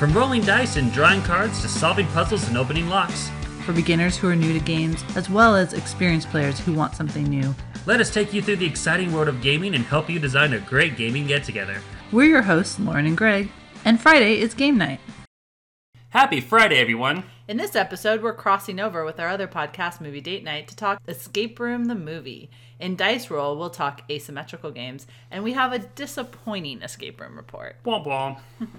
From rolling dice and drawing cards to solving puzzles and opening locks, For beginners who are new to games, as well as experienced players who want something new. let us take you through the exciting world of gaming and help you design a great gaming get together. We're your hosts, Lauren and Greg, and Friday is game night. Happy Friday, everyone! In this episode, we're crossing over with our other podcast, Movie Date Night, to talk Escape Room the movie. In Dice Roll, we'll talk asymmetrical games, and we have a disappointing escape room report. Womp womp.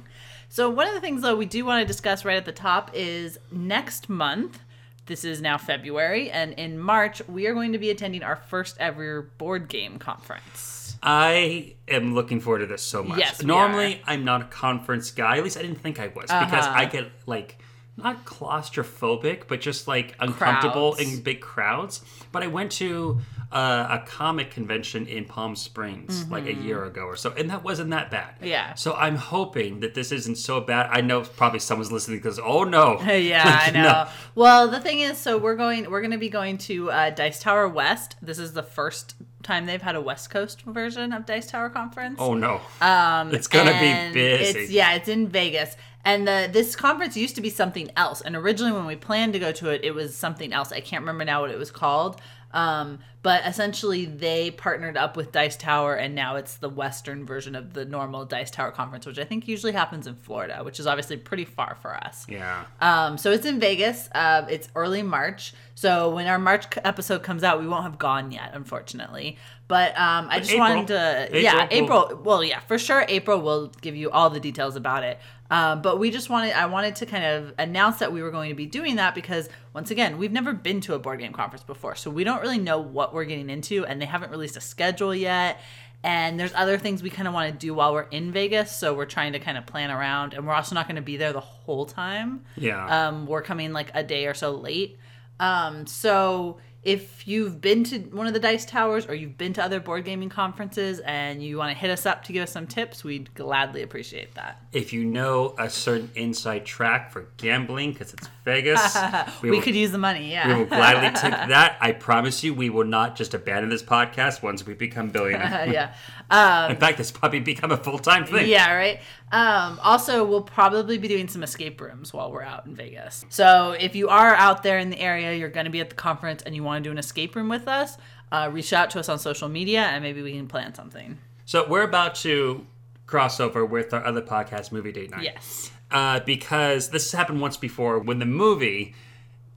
So, one of the things, though, we do want to discuss right at the top is next month. This is now February, and in March, we are going to be attending our first ever board game conference. I am looking forward to this so much. Yes, we Normally, I'm not a conference guy. At least I didn't think I was because Uh-huh. I get like not claustrophobic, but just like uncomfortable Crowds. in big crowds. But I went to uh, a comic convention in Palm Springs like a year ago or so, and that wasn't that bad. Mm-hmm. Yeah. So I'm hoping that this isn't so bad. I know probably someone's listening because oh no. yeah, I know. No. Well, the thing is, so we're going, we're going to be going to uh, Dice Tower West. This is the first time they've had a West Coast version of Dice Tower Conference. Oh no. Um, It's gonna be busy. It's, yeah, it's in Vegas. And the, this conference used to be something else. And originally, when we planned to go to it, it was something else. I can't remember now what it was called. Um, but essentially, they partnered up with Dice Tower, and now it's the Western version of the normal Dice Tower conference, which I think usually happens in Florida, which is obviously pretty far for us. Yeah. Um, so it's in Vegas. Uh, it's early March. So when our March episode comes out, we won't have gone yet, unfortunately. But um, I just April. wanted to, April yeah, April. Well, yeah, for sure. April will give you all the details about it. Um, but we just wanted, I wanted to kind of announce that we were going to be doing that because once again, we've never been to a board game conference before, so we don't really know what we're getting into, and they haven't released a schedule yet. And there's other things we kind of want to do while we're in Vegas, so we're trying to kind of plan around, and we're also not going to be there the whole time. Yeah. Um, we're coming like a day or so late. Um, so if you've been to one of the Dice Towers or you've been to other board gaming conferences and you want to hit us up to give us some tips, we'd gladly appreciate that. if you know a certain inside track for gambling because it's Vegas, We, will- could use the money, yeah. We will gladly take that. I promise you, we will not just abandon this podcast once we become billionaires. yeah. Um, In fact, this probably become a full time thing. Yeah, right. Um, also, we'll probably be doing some escape rooms while we're out in Vegas. So if you are out there in the area, you're going to be at the conference, and you want to do an escape room with us, uh, reach out to us on social media, and maybe we can plan something. So we're about to cross over with our other podcast, Movie Date Night. Yes. Uh, because this has happened once before when the movie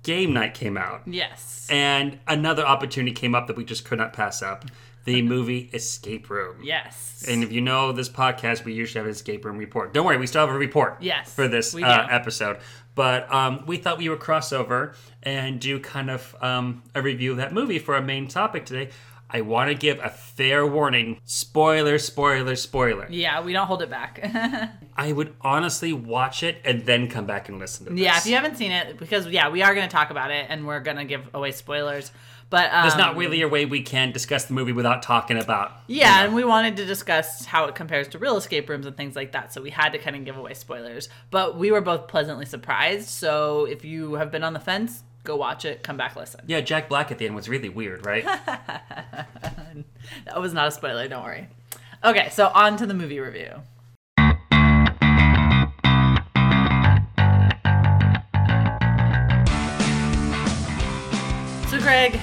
Game Night came out, Yes. and another opportunity came up that we just could not pass up. The movie Escape Room. Yes. And if you know this podcast, we usually have an escape room report. Don't worry, we still have a report. Yes, for this uh, episode. But um, we thought we would cross over and do kind of um, a review of that movie for our main topic today. I want to give a fair warning: spoiler, spoiler, spoiler. yeah, we don't hold it back. I would honestly watch it and then come back and listen to this. yeah, if you haven't seen it, because yeah, we are going to talk about it, and we're going to give away spoilers. But um, There's not really a way we can discuss the movie without talking about. Yeah, you know. and we wanted to discuss how it compares to real escape rooms and things like that. So we had to kind of give away spoilers. But we were both pleasantly surprised. So if you have been on the fence, go watch it, come back listen. Yeah, Jack Black at the end was really weird, right? That was not a spoiler, don't worry. Okay, so on to the movie review. So Greg,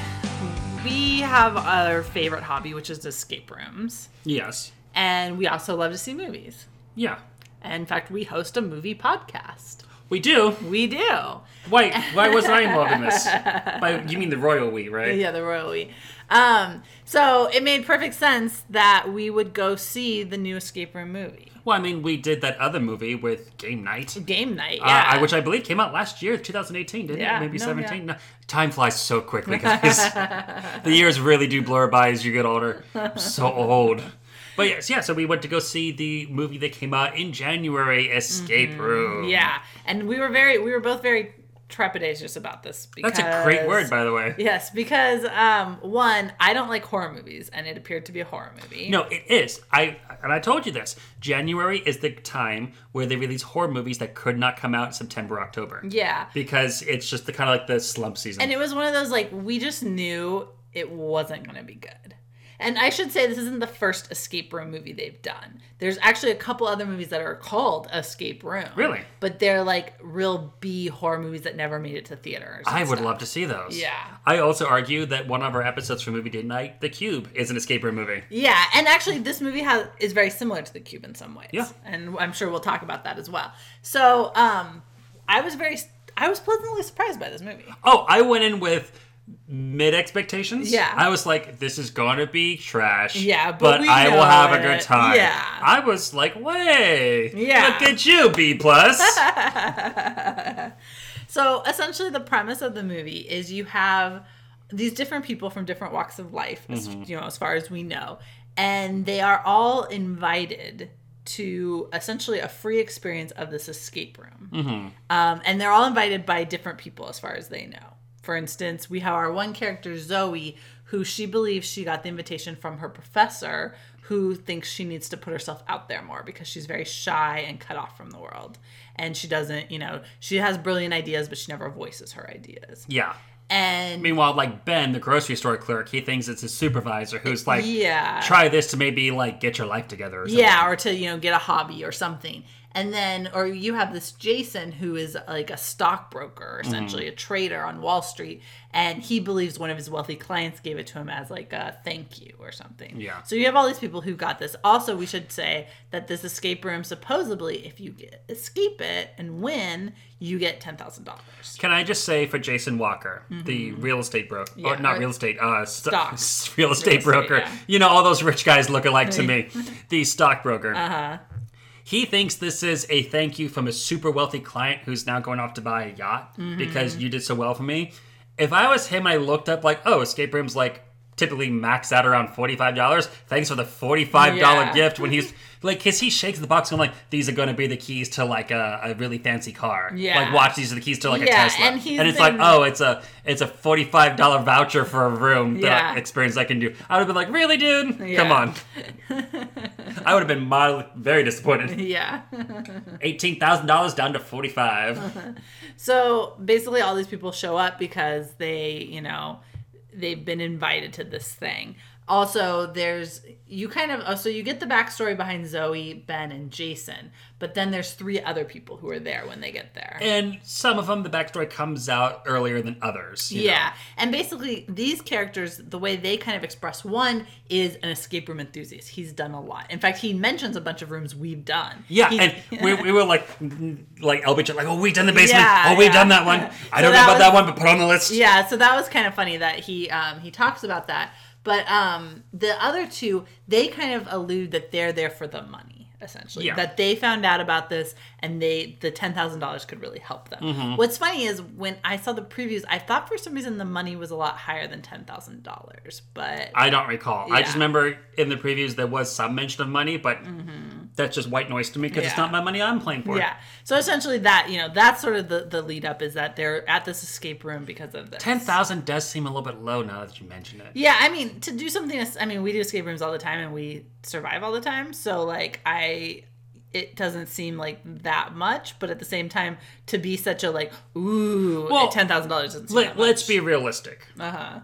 have our favorite hobby, which is escape rooms. yes. And we also love to see movies. Yeah. In fact, we host a movie podcast. We do. We do. Wait, why wasn't I involved in this? By, you mean the royal we, right? Yeah, the royal we. Um, so it made perfect sense that we would go see the new escape room movie. Well, I mean, we did that other movie with Game Night, Game night, uh, yeah. I- which I believe came out last year, 2018, didn't Yeah, it? Maybe no, 17. No, time flies so quickly, guys. the years really do blur by as you get older. I'm so old. But yes, yeah. So we went to go see the movie that came out in January, Escape Room. Mm-hmm. yeah, and we were very, we were both very trepidatious about this. Because, that's a great word, by the way. Yes, because um, one, I don't like horror movies, and it appeared to be a horror movie. No, it is. I and I told you this. January is the time where they release horror movies that could not come out in September, October. Yeah, Because it's just the kind of like the slump season. and it was one of those like we just knew it wasn't going to be good. And I should say this isn't the first escape room movie they've done. There's actually a couple other movies that are called Escape Room. Really? But they're like real B horror movies that never made it to theaters. I would stuff. love to see those. Yeah. I also argue that one of our episodes for Movie Date Night, The Cube, is an escape room movie. Yeah, and actually, this movie has is very similar to the Cube in some ways. Yeah. and I'm sure we'll talk about that as well. So, um, I was very, I was pleasantly surprised by this movie. Oh, I went in with mid expectations. Yeah. I was like, this is gonna be trash. Yeah, but but, I will have a good time. Yeah. I was like, way. Yeah. Look at you, B plus. So essentially, the premise of the movie is you have these different people from different walks of life, as, you know, as far as we know, and they are all invited to essentially a free experience of this escape room. Um, and they're all invited by different people, as far as they know. For instance, we have our one character, Zoe, who she believes she got the invitation from her professor, who thinks she needs to put herself out there more because she's very shy and cut off from the world. And she doesn't, you know, she has brilliant ideas, but she never voices her ideas. yeah. And Meanwhile, like Ben, the grocery store clerk, he thinks it's his supervisor who's like, yeah. try this to maybe like get your life together or something. Yeah, or to, you know, get a hobby or something. And then, or you have this Jason who is like a stockbroker, essentially Mm-hmm. a trader on Wall Street, and he believes one of his wealthy clients gave it to him as like a thank you or something. Yeah. So you have all these people who got this. Also, we should say that this escape room, supposedly, if you get, escape it and win, you get ten thousand dollars. Can I just say for Jason Walker, the real estate broker, Mm-hmm. Yeah, or not real estate, uh, st- Stock. real estate estate, broker. yeah. You know, all those rich guys look alike to me. the stockbroker. Uh Uh-huh. huh. He thinks this is a thank you from a super wealthy client who's now going off to buy a yacht Mm-hmm. because you did so well for me. If I was him, I looked up like, oh, escape rooms like typically max out around forty five dollars. Thanks for the forty five dollar Yeah. gift when he's like, cause he shakes the box and I'm like, these are going to be the keys to like a, a really fancy car. Yeah. Like, watch these are the keys to like a Yeah, Tesla. and he's it's been- like, oh, it's a it's a forty five dollar voucher for a room that Yeah. I, experience I can do. I would have been like, really, dude? Come on. I would have been mildly, very disappointed. Yeah. Eighteen thousand dollars down to forty five. So basically, all these people show up because they, you know, they've been invited to this thing. Also, there's you kind of oh, so you get the backstory behind Zoe, Ben, and Jason, but then there's three other people who are there when they get there. and some of them, the backstory comes out earlier than others. you know. Yeah, and basically these characters, the way they kind of express one is an escape room enthusiast. He's done a lot. In fact, he mentions a bunch of rooms we've done. Yeah, He's- and we, we were like, like LBJ, like, oh, we've done the basement. Yeah, oh, we've yeah. done that one. I So don't know about was- that one, but put on the list. Yeah, so that was kind of funny that he um, he talks about that. But um, the other two, they kind of allude that they're there for the money, essentially. Yeah. That they found out about this and they the ten thousand dollars could really help them. Mm-hmm. What's funny is when I saw the previews, I thought for some reason the money was a lot higher than ten thousand dollars. But I don't recall. I just remember in the previews there was some mention of money, but that's just white noise to me because it's Mm-hmm. Not my money I'm playing for. yeah, so essentially that you know that's sort of the the lead up is that they're at this escape room because of this. Ten thousand does seem a little bit low now that you mention it. Yeah, I mean, to do something, I mean, we do escape rooms all the time and we survive all the time. So, like, I, it doesn't seem like that much, but at the same time, to be such a, like, ooh, Well, $10,000 doesn't seem Let, that let's be realistic. Uh huh.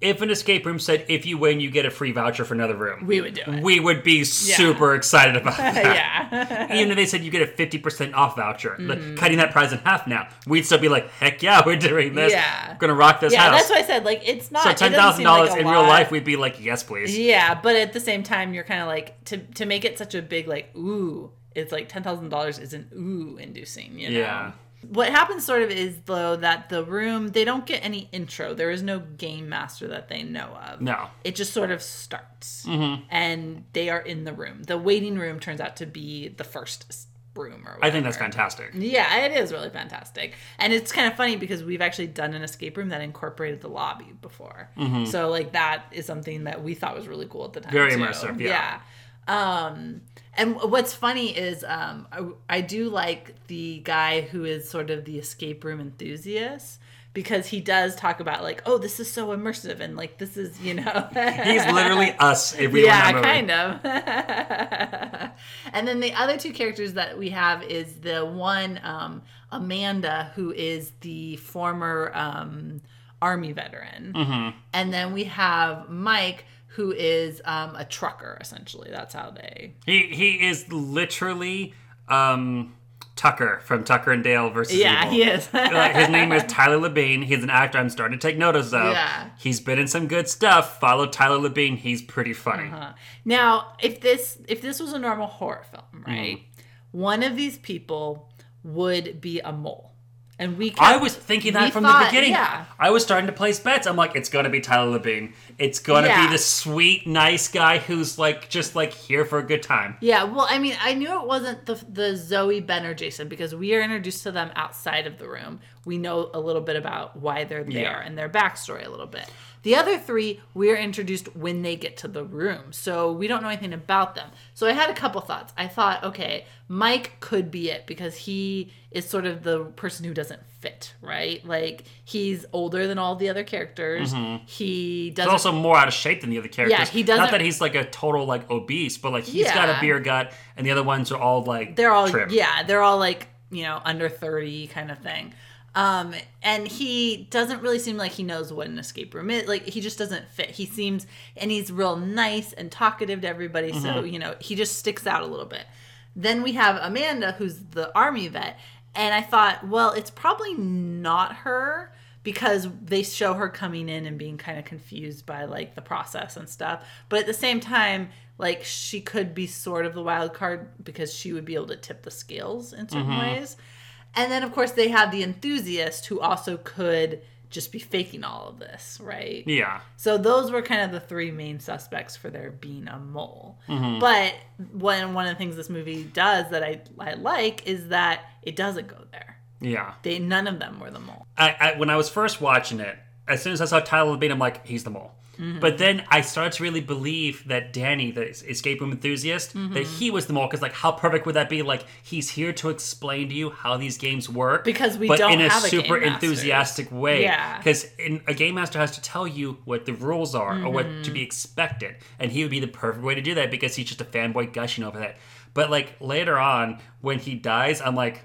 If an escape room said if you win you get a free voucher for another room, We would do it. we would be super excited about that. yeah. Even if they said you get a fifty percent off voucher, Mm-hmm. cutting that prize in half now, we'd still be like, heck yeah, we're doing this. Yeah. We're gonna rock this yeah, house. that's why I said, like, it's not. so ten doesn't thousand like dollars in real life, we'd be like, yes, please. Yeah, but at the same time, you're kind of like, to, to make it such a big, like, ooh, it's like $10,000 is an ooh inducing, you know? Yeah. What happens sort of is though that the room they don't get any intro. There is no game master that they know of. No. It just sort of starts, Mm-hmm. and they are in the room. The waiting room turns out to be the first room. Or I think that's fantastic. Yeah, it is really fantastic. And it's kind of funny because we've actually done an escape room that incorporated the lobby before. So like that is something that we thought was really cool at the time. Mm-hmm. Very too. immersive, yeah. Um and what's funny is um I, I do like the guy who is sort of the escape room enthusiast because he does talk about like oh this is so immersive and like this is you know He's literally us if we yeah, were in that movie. kind of. and then the other two characters that we have is the one um, Amanda, who is the former um, army veteran, Mm-hmm. and then we have Mike, who is um, a trucker essentially. That's how they. He he is literally um, Tucker from Tucker and Dale versus Yeah, Evil. he is. Like, his name is Tyler Labine. He's an actor I'm starting to take notice of. Yeah. He's been in some good stuff. Follow Tyler Labine. He's pretty funny. Uh-huh. Now, if this if this was a normal horror film, right? Mm-hmm. One of these people would be a mole. And we I was thinking that from thought- the beginning. Yeah. I was starting to place bets. I'm like, it's gonna be Tyler Labine. It's gonna Yeah. be the sweet, nice guy who's like just like here for a good time. Yeah, well, I mean, I knew it wasn't the the Zoe, Ben, or Jason because we are introduced to them outside of the room. We know a little bit about why they're there Yeah. and their backstory a little bit. The other three, we are introduced when they get to the room, so we don't know anything about them. So I had a couple thoughts. I thought, okay, Mike could be it because he is sort of the person who doesn't fit, right? Like he's older than all the other characters. Mm-hmm. He He's doesn't. also more out of shape than the other characters. Yeah, he doesn't- Not that he's like a total like obese, but like he's got a beer gut, and the other ones are all like they're all trim. yeah they're all like you know under 30 kind of thing um and he doesn't really seem like he knows what an escape room is. Like he just doesn't fit. He seems and he's real nice and talkative to everybody so you know he just sticks out a little bit. Then we have amanda who's the army vet and i thought well it's probably not her because they show her coming in and being kind of confused by like the process and stuff. But at the same time, like she could be sort of the wild card because she would be able to tip the scales in certain ways. And then of course they have the enthusiast who also could just be faking all of this, right? Yeah. So those were kind of the three main suspects for there being a mole. Mm-hmm. But one one of the things this movie does that I I like is that it doesn't go there. Yeah. They none of them were the mole. I, I when I was first watching it, as soon as I saw Tyler Labine, I'm like, he's the mole. But then I started to really believe that Danny, the escape room enthusiast, that he was the mole. Because like, how perfect would that be? Like, he's here to explain to you how these games work, Because we but don't in a have a super game master. enthusiastic way. Yeah. Because a game master has to tell you what the rules are or what to Mm-hmm. be expected, and he would be the perfect way to do that because he's just a fanboy gushing over that. But like later on, when he dies, I'm like.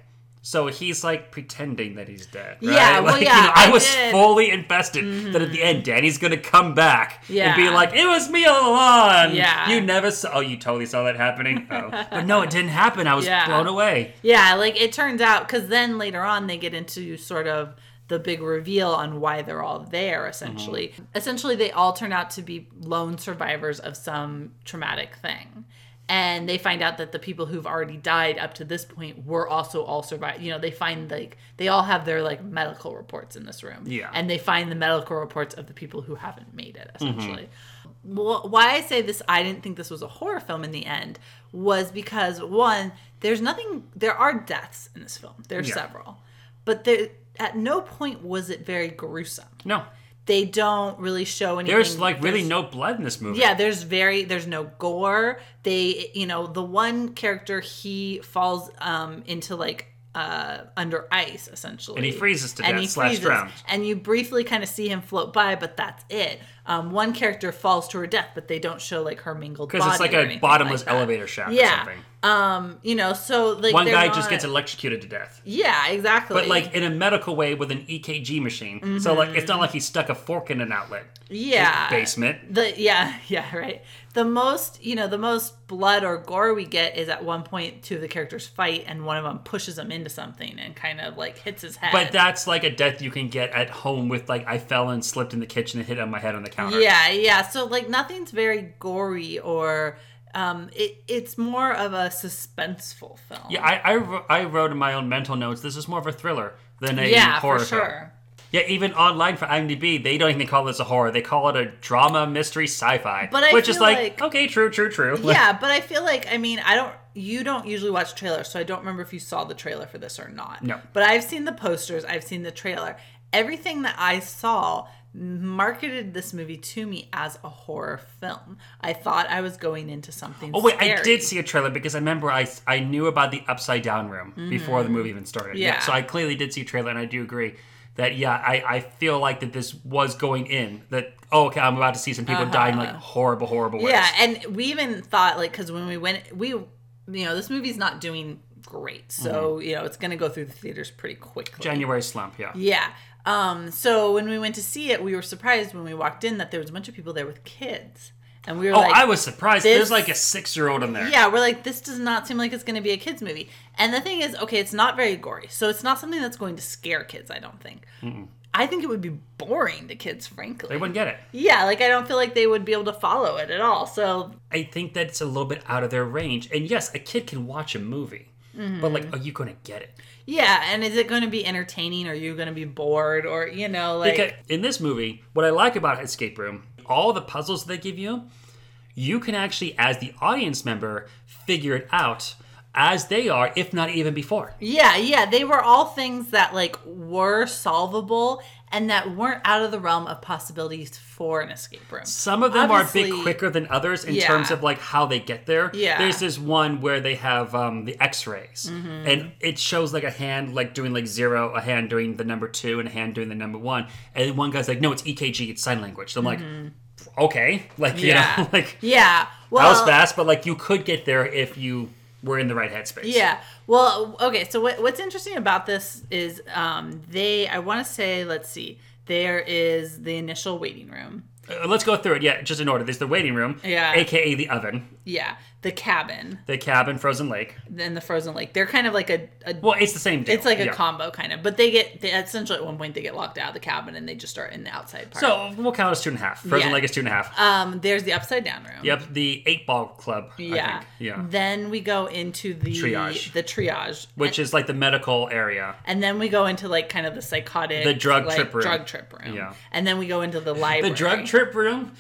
So he's like pretending that he's dead. Right? Yeah, well, like, yeah, you know, I, I was did. Mm-hmm. fully invested that at the end Danny's gonna come back and be like, "It was me all along." Yeah. you never saw. Oh, you totally saw that happening. Oh, but no, it didn't happen. I was Yeah. blown away. Yeah, like it turns out because then later on they get into sort of the big reveal on why they're all there. Essentially, essentially they all turn out to be lone survivors of some traumatic thing. And they find out that the people who've already died up to this point were also all survived. You know, they find like they all have their like medical reports in this room. Yeah. And they find the medical reports of the people who haven't made it, mm-hmm. essentially. Well, why I say this, I didn't think this was a horror film in the end, was because one, there's nothing, there are deaths in this film. There's Yeah. several, but there, at no point was it very gruesome. No, They don't really show anything. there's like really there's- no blood in this movie. yeah, there's very there's no gore. They you know, the one character he falls um into like uh under ice essentially. And he freezes to And death slash drowns. And you briefly kind of see him float by, but that's it. Um one character falls to her death, but they don't show like her mingled body. because it's like or a bottomless like elevator shaft or Yeah. something. Um, you know, so like One guy just gets electrocuted to death. Yeah, exactly. But like in a medical way with an EKG machine. So like it's not like he stuck a fork in an outlet. yeah. Basement. The yeah, yeah, right. The most, you know, the most blood or gore we get is at one point two of the characters fight and one of them pushes him into something and kind of like hits his head. But that's like a death you can get at home with like I fell and slipped in the kitchen and hit on my head on the counter. yeah, yeah. So like nothing's very gory or um it it's more of a suspenseful film. Yeah, I, I, I wrote in my own mental notes. This is more of a thriller than a yeah, horror for film. Yeah, even online for IMDb, they don't even call this a horror. They call it a drama, mystery, sci-fi. But I which is like, like- okay, true, true, true. Yeah, but I feel like I mean I don't. You don't usually watch trailers, so I don't remember if you saw the trailer for this or not. No. But I've seen the posters. I've seen the trailer. Everything that I saw marketed this movie to me as a horror film. I thought I was going into something. Oh wait, I did see a trailer because I remember I I knew about the upside down room before the movie even started. Mm-hmm. Yeah. So I clearly did see a trailer, and I do agree that yeah, I, I feel like that this was going in that oh okay, I'm about to see some people die in like horrible, horrible ways. Uh-huh. Yeah, and we even thought like because when we went, we you know this movie's not doing great, so you know it's gonna go through the theaters pretty quickly. January slump. Yeah. Yeah. Um, so when we went to see it, we were surprised when we walked in that there was a bunch of people there with kids. and we were like, Oh, like, I was surprised. There's like a six year old in there. yeah, we're like, this does not seem like it's going to be a kids movie. And the thing is, okay, it's not very gory, so it's not something that's going to scare kids. I don't think. I think it would be boring to kids, frankly. They wouldn't get it. Yeah, like I don't feel like they would be able to follow it at all. So I think that's a little bit out of their range. And yes, a kid can watch a movie, but mm-hmm. like, are you going to get it? yeah, and is it going to be entertaining? Or are you going to be bored? Or you know, like Because in this movie, what I like about Escape Room, all the puzzles they give you, you can actually, as the audience member, figure it out as they are, if not even before. Yeah, yeah, they were all things that like were solvable and that weren't out of the realm of possibilities for an escape room. Some of them are a bit quicker than others in Yeah. terms of like how they get there. Yeah. Mm-hmm. There's this one where they have um, the X-rays, and it shows like a hand like doing like zero, a hand doing the number two, and a hand doing the number one. And one guy's like, "No, it's EKG, it's sign language." So I'm like, "Okay, like you Mm-hmm. Yeah, know, like yeah. Well, that was fast, but like you could get there if you were in the right headspace." Yeah. Well, okay. So what, what's interesting about this is um, they. I want to say. Let's see. There is the initial waiting room. Uh, let's go through it. Yeah, just in order. There's the waiting room, Yeah. aka the oven, Yeah. The cabin, the cabin, frozen lake. then the frozen lake. They're kind of like a. a Well, it's the same deal. it's like a combo kind of, but they get they, essentially at one point they get locked out of the cabin and they just start in the outside part. So we'll count as two and a half. Frozen Yeah. lake is two and a half. um, there's the upside down room. Yep, the eight ball club. I Yeah. think. Yeah. Then we go into the Triage. The triage, Which is like the medical area. and then we go into like kind of the psychotic, The drug like, trip room. Drug trip room. Yeah. And then we go into the library. The drug trip room.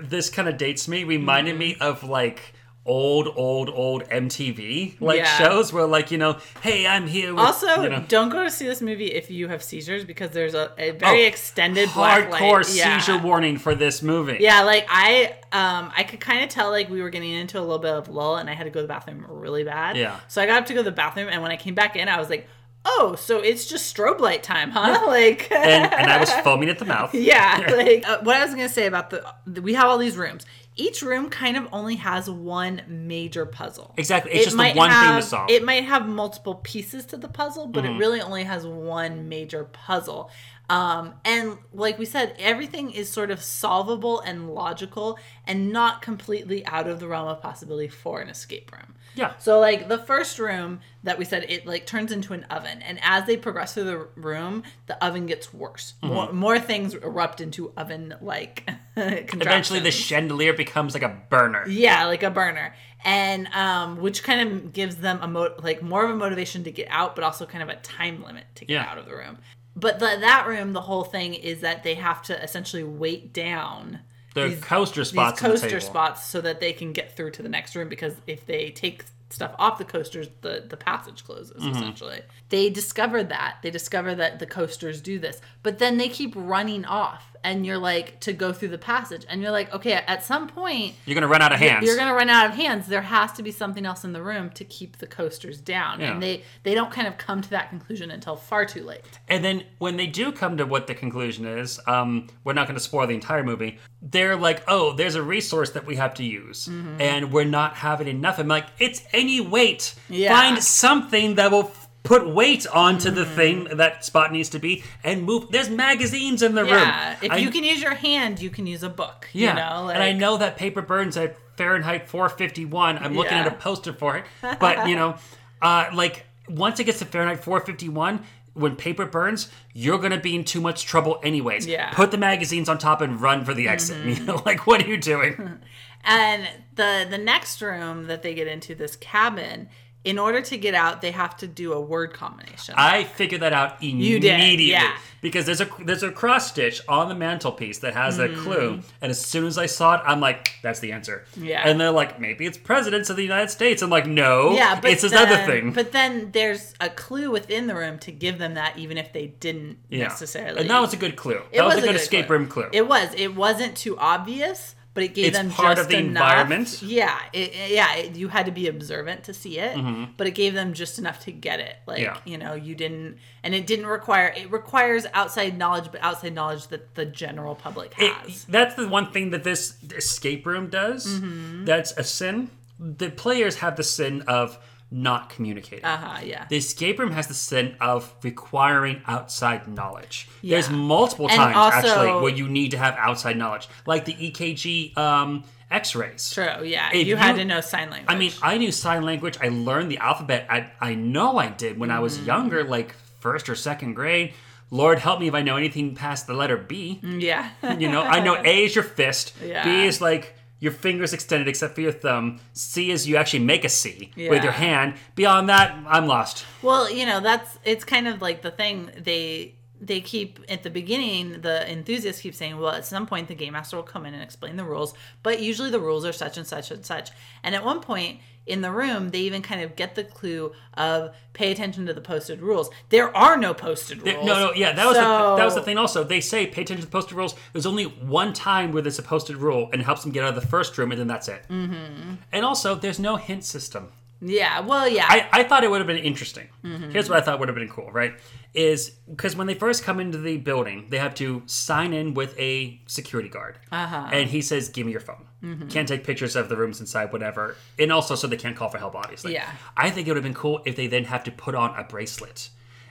This kind of dates me. Reminded me Mm-hmm. of like old, old, old MTV like Yeah. shows where like you know, hey, I'm here. With, Also, you know, don't go to see this movie if you have seizures because there's a, a very Oh, extended hardcore Yeah. seizure warning for this movie. Yeah, like I um I could kind of tell like we were getting into a little bit of lull and I had to go to the bathroom really bad. Yeah. So I got up to go to the bathroom and when I came back in I was like, "Oh, so it's just strobe light time, huh?" Like And and I was foaming at the mouth. Yeah, like uh, what I was gonna say about the, the we have all these rooms. Each room kind of only has one major puzzle. Exactly. It's just the might one thing to solve. Mm-hmm. It might have multiple pieces to the puzzle, but it really only has one major puzzle. Um, and like we said, everything is sort of solvable and logical and not completely out of the realm of possibility for an escape room. Yeah. So like the first room that we said it like turns into an oven and as they progress through the room, the oven gets worse. Mm-hmm. More more things erupt into oven like Eventually, the chandelier becomes like a burner. yeah, like a burner. And um which kind of gives them a mo- like more of a motivation to get out but also kind of a time limit to get Yeah. out of the room. But the, that room, the whole thing is that they have to essentially wait down The these- coaster spots. these on the spots so that they can get through to the next room because if they take stuff off the coasters the the passage closes Mm-hmm. essentially they discover that they discover that the coasters do this but then they keep running off and you're like to go through the passage and you're like okay at some point You're gonna run out of hands. you're gonna run out of hands there has to be something else in the room to keep the coasters down Yeah. and they they don't kind of come to that conclusion until far too late And then when they do come to what the conclusion is, um, we're not going to spoil the entire movie. They're like, "Oh, there's a resource that we have to use, Mm-hmm. and we're not having enough." I'm like, "It's any weight. Yeah. Find something that will put weight onto the Mm-hmm. thing that spot needs to be, and move." There's magazines in the yeah room. if I- you can use your hand you can use a book yeah, you know and I know that paper burns at Fahrenheit 451. I'm looking Yeah. at a poster for it, but you know, uh, like once it gets to Fahrenheit 451, when paper burns, you're gonna be in too much trouble anyways. Yeah. Mm-hmm. Put the magazines on top and run for the exit. You know, like what are you doing? And the the next room that they get into, this cabin, in order to get out, they have to do a word combination. I figured that out did, immediately yeah. because there's a there's a cross stitch on the mantelpiece that has Mm. a clue, and as soon as I saw it, I'm like, that's the answer. Yeah. And they're like, maybe it's presidents of the United States. I'm like, no, yeah, but it's this then, other thing. But then there's a clue within the room to give them that, even if they didn't yeah. necessarily. And that was a good clue. It That was, was a good escape clue. room clue. It was. It wasn't too obvious, but it gave It's them part just of the enough. environment. Yeah, it, it- yeah. It, you had to be observant to see it, but it gave them just enough to get it. Like Mm-hmm. Yeah. you know, you didn't, and it didn't require. It requires outside knowledge, but outside knowledge that the general public It- has. that's the one thing that this escape room does. Mm-hmm. That's a sin. The players have the sin of not communicating. Uh huh. Yeah. The escape room has the sin of requiring outside knowledge. There's multiple And times also- actually where you need to have outside knowledge, like the EKG um, X-rays. True. Yeah. If you had you- to know sign language. I mean, I knew sign language. I learned the alphabet. I I know I did when I was Mm-hmm. younger, like first or second grade. Lord help me if I know anything past the letter B. yeah. You know, I know A is your fist. Yeah. B is like your fingers extended except for your thumb. C is you actually make a C with your hand. Beyond that, I'm lost. Well, you know, that's it's kind of like the thing they they keep at the beginning the enthusiasts keep saying, well, at some point the game master will come in and explain the rules, but usually the rules are such and such and such. And at one point in the room, they even kind of get the clue of pay attention to the posted rules. There are no posted rules. No, no, yeah, that was the, that was the thing. Also, they say pay attention to the posted rules. There's only one time where there's a posted rule, and it helps them get out of the first room, and then that's it. Mm-hmm. And also, there's no hint system. Yeah, well, yeah. I, I thought it would have been interesting. Mm-hmm. Here's what I thought would have been cool, right? Is because when they first come into the building, they have to sign in with a security guard. Uh-huh. And he says, Give me your phone. Mm-hmm. Can't take pictures of the rooms inside, whatever. And also, so they can't call for help, obviously. Yeah. I think it would have been cool if they then have to put on a bracelet.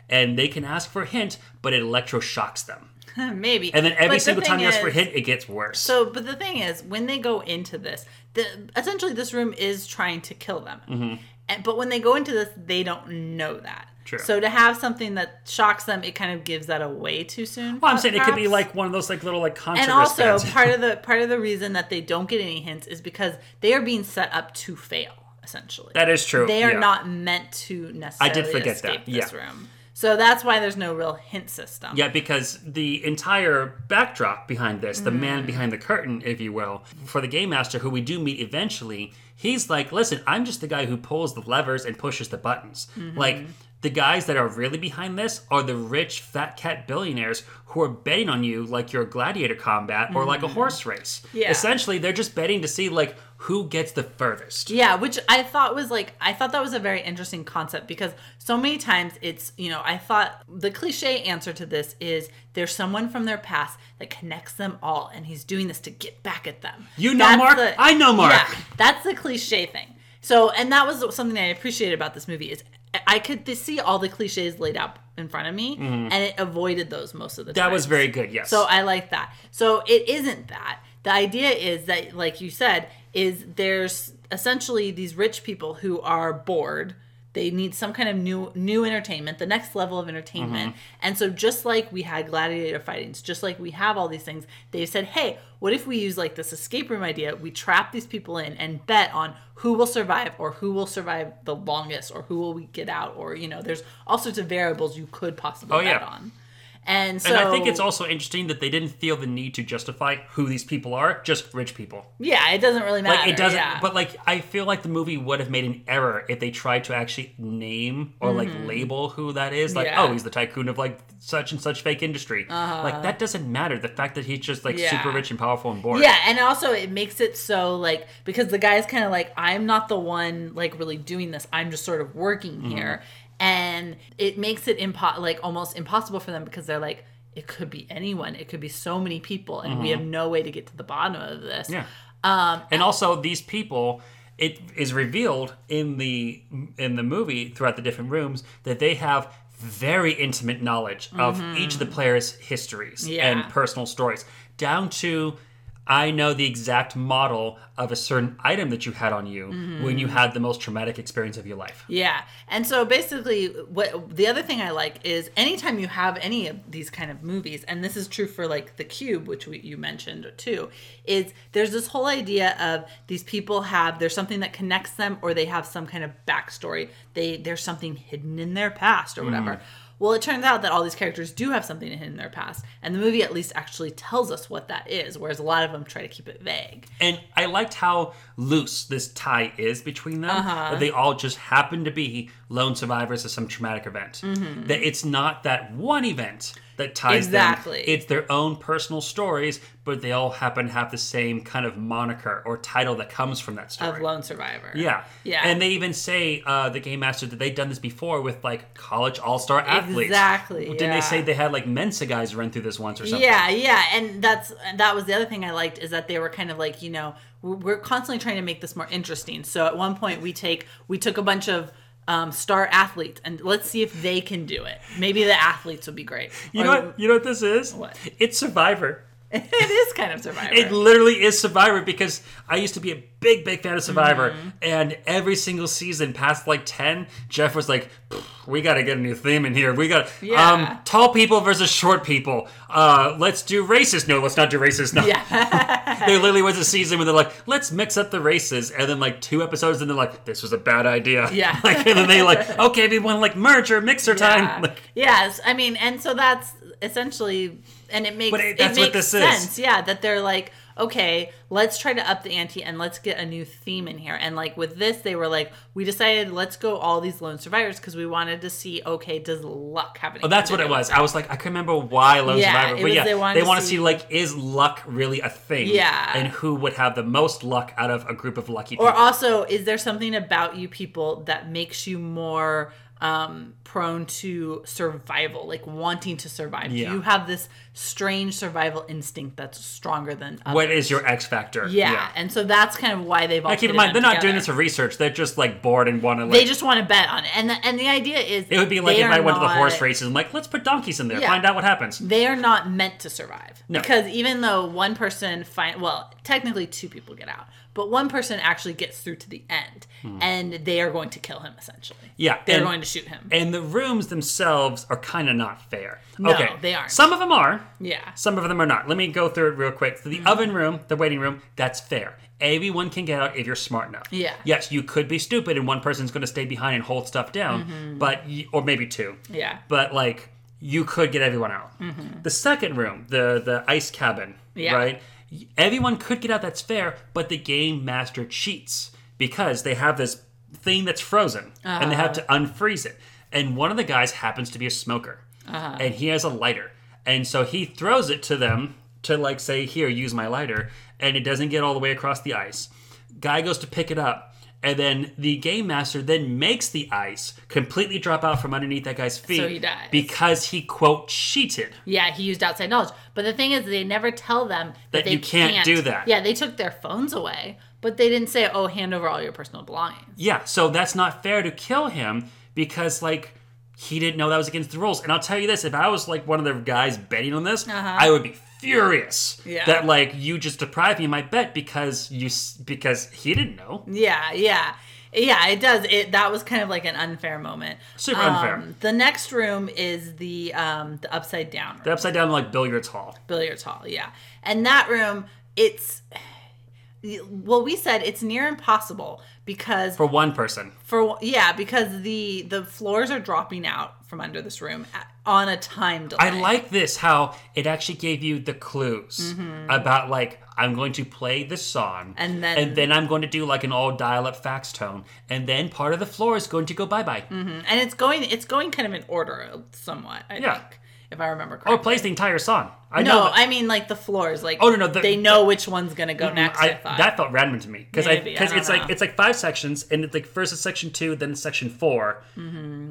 And they can ask for a hint, but it electroshocks them. Maybe. And then every But the single time thing you ask for a hint, it gets worse. So, but the thing is, when they go into this, the essentially this room is trying to kill them. And, but when they go into this, they don't know that. True. So to have something that shocks them, it kind of gives that away too soon. well, I'm saying it could be like one of those like little like concert And also, part of the part of the reason that they don't get any hints is because they are being set up to fail. Essentially, That is true, They are yeah. not meant to necessarily I did forget escape that, this room. So that's why there's no real hint system. Yeah, because the entire backdrop behind this, the Mm. man behind the curtain, if you will, for the game master, who we do meet eventually, he's like, listen, I'm just the guy who pulls the levers and pushes the buttons. Mm-hmm. Like, the guys that are really behind this are the rich fat cat billionaires who are betting on you like you're a gladiator combat or like a mm. horse race. Yeah. Essentially, they're just betting to see like who gets the furthest. Yeah, which I thought was like I thought that was a very interesting concept because so many times it's you know I thought the cliche answer to this is there's someone from their past that connects them all and he's doing this to get back at them. You know Mark? I know Mark. Yeah, that's the cliche thing. So and that was something I appreciated about this movie is I could see all the cliches laid out in front of me and it avoided those most of the time. Mm-hmm. That was very good, yes. So I like that. So it isn't that. The idea is that, like you said, is there's essentially these rich people who are bored. They need some kind of new new entertainment, the next level of entertainment. Mm-hmm. And so just like we had gladiator fightings, just like we have all these things, they said, "Hey, what if we use like this escape room idea? We trap these people in and bet on who will survive or who will survive the longest or who will we get out or you know, there's all sorts of variables you could possibly Oh, yeah. bet on." And so and I think it's also interesting that they didn't feel the need to justify who these people are, just rich people. Yeah, it doesn't really matter. Like it doesn't, yeah. but like I feel like the movie would have made an error if they tried to actually name or like label who that is. Like, Mm-hmm. Yeah. Uh-huh. oh, he's the tycoon of like such and such fake industry. Like that doesn't matter. The fact that he's just like Yeah. super rich and powerful and bored. Yeah, and also it makes it so like because the guy's kind of like I'm not the one like really doing this. I'm just sort of working Mm-hmm. here, and it makes it impo- like almost impossible for them because they're like it could be anyone. It could be so many people, and we have no way to get to the bottom of this. Mm-hmm. Yeah. Um, and also these people it is revealed in the in the movie throughout the different rooms that they have very intimate knowledge of each of the players histories Mm-hmm. Yeah. and personal stories down to I know the exact model of a certain item that you had on you Mm-hmm. when you had the most traumatic experience of your life. Yeah. And so basically what the other thing I like is anytime you have any of these kind of movies and this is true for like The Cube which we, you mentioned too is there's this whole idea of these people have there's something that connects them or they have some kind of backstory. They there's something hidden in their past or whatever. Well, it turns out that all these characters do have something hidden in their past, and the movie at least actually tells us what that is, whereas a lot of them try to keep it vague. And I liked how loose this tie is between them. Uh-huh. That they all just happen to be lone survivors of some traumatic event. Mm-hmm. That it's not that one event that ties Exactly. them. It's their own personal stories, but they all happen to have the same kind of moniker or title that comes from that story. Of Lone Survivor. Yeah. Yeah. And they even say, uh, the Game Master, that they've done this before with like college all star athletes. Exactly, Didn't yeah. they say they had like Mensa guys run through this once or something? Yeah, yeah, and that's that was the other thing I liked is that they were kind of like you know we're, we're constantly trying to make this more interesting. So at one point we take we took a bunch of um, star athletes, and let's see if they can do it. Maybe the athletes would be great. You Or- know what? You know what this is? What? It's Survivor. it is kind of Survivor. It literally is Survivor because I used to be a big, big fan of Survivor, Mm-hmm. and every single season past like ten, Jeff was like, "We got to get a new theme in here. We got Yeah. um, tall people versus short people. Uh, let's do racist. No, let's not do racist. No, yeah, there literally was a season where they're like, let's mix up the races, and then like two episodes, and they're like, this was a bad idea. Yeah. like, and then they like, okay, we want like merger, mixer time. Yeah. Like, yes, I mean, and so that's essentially, and it makes But it- it, makes this is. sense. Yeah, that they're like, okay, let's try to up the ante and let's get a new theme in here. And like with this, they were like, we decided let's go all these lone survivors because we wanted to see, okay, does luck have any? Oh, that's what it was. I was like, I couldn't remember why Lone Yeah, Survivor, but was yeah, they they, want to see- see like, is luck really a thing? Yeah. and who would have the most luck out of a group of lucky people? Or also, is there something about you people that makes you more um, prone to survival, like wanting to survive? Yeah. You have this strange survival instinct that's stronger than others? what is your X factor? Yeah, and so that's kind of why they've. All now, keep in mind, they're not doing this for research. They're just like bored and want to like. They just want to bet on it, and the, and the idea is it would be like if I went to the horse races and like, let's put donkeys in there, Yeah. find out what happens. They are not meant to survive No. because even though one person find well, technically two people get out, but one person actually gets through to the end, and they are going to kill him essentially. Hmm. Yeah, they're and- going to shoot him. And the rooms themselves are kind of not fair. No, okay, they aren't. Some of them are. yeah, Some of them are not. Let me go through it real quick. So the Mm-hmm. oven room, the waiting room, that's fair. Everyone can get out if you're smart enough. Yeah. Yes, you could be stupid and one person's going to stay behind and hold stuff down, Mm-hmm. but or maybe two. yeah, But like you could get everyone out. The second room, the the ice cabin, Mm-hmm. Yeah. right? Everyone could get out. That's fair, but the game master cheats because they have this thing that's frozen and they have to Uh-huh. unfreeze it. And one of the guys happens to be a smoker, Uh-huh. and he has a lighter, and so he throws it to them to like say, "Here, use my lighter," and it doesn't get all the way across the ice. Guy goes to pick it up, and then the game master then makes the ice completely drop out from underneath that guy's feet So he dies. because he quote cheated. yeah. He used outside knowledge, but the thing is, they never tell them that, That they you can't do that. Yeah, they took their phones away, but they didn't say, "Oh, hand over all your personal belongings." Yeah, so that's not fair to kill him because like he didn't know that was against the rules. And I'll tell you this: if I was like one of the guys betting on this, uh-huh. I would be furious. Yeah. that like you just deprived me of my bet because you because he didn't know. Yeah, yeah. Yeah, it does. It that was kind of like an unfair moment. Super unfair. Um, the next room is the um the upside down room, The upside down like billiards hall. billiards hall. Yeah, and that room, it's well, we said it's near impossible because For one person, for yeah because the the floors are dropping out from under this room on a time delay. I like this how it actually gave you the clues about like I'm going to play this song Mm-hmm. And then- and then I'm going to do like an all dial-up fax tone and then part of the floor is going to go bye bye and it's going it's going kind of in order somewhat. I Yeah. think if I remember correctly. Or plays the entire song. I know no, that- I mean like the floors. Like Oh, no, no, the- they know which one's gonna go next. I, I, that felt random to me because I because it's know. like it's like five sections and it's like first it's section two then it's section 4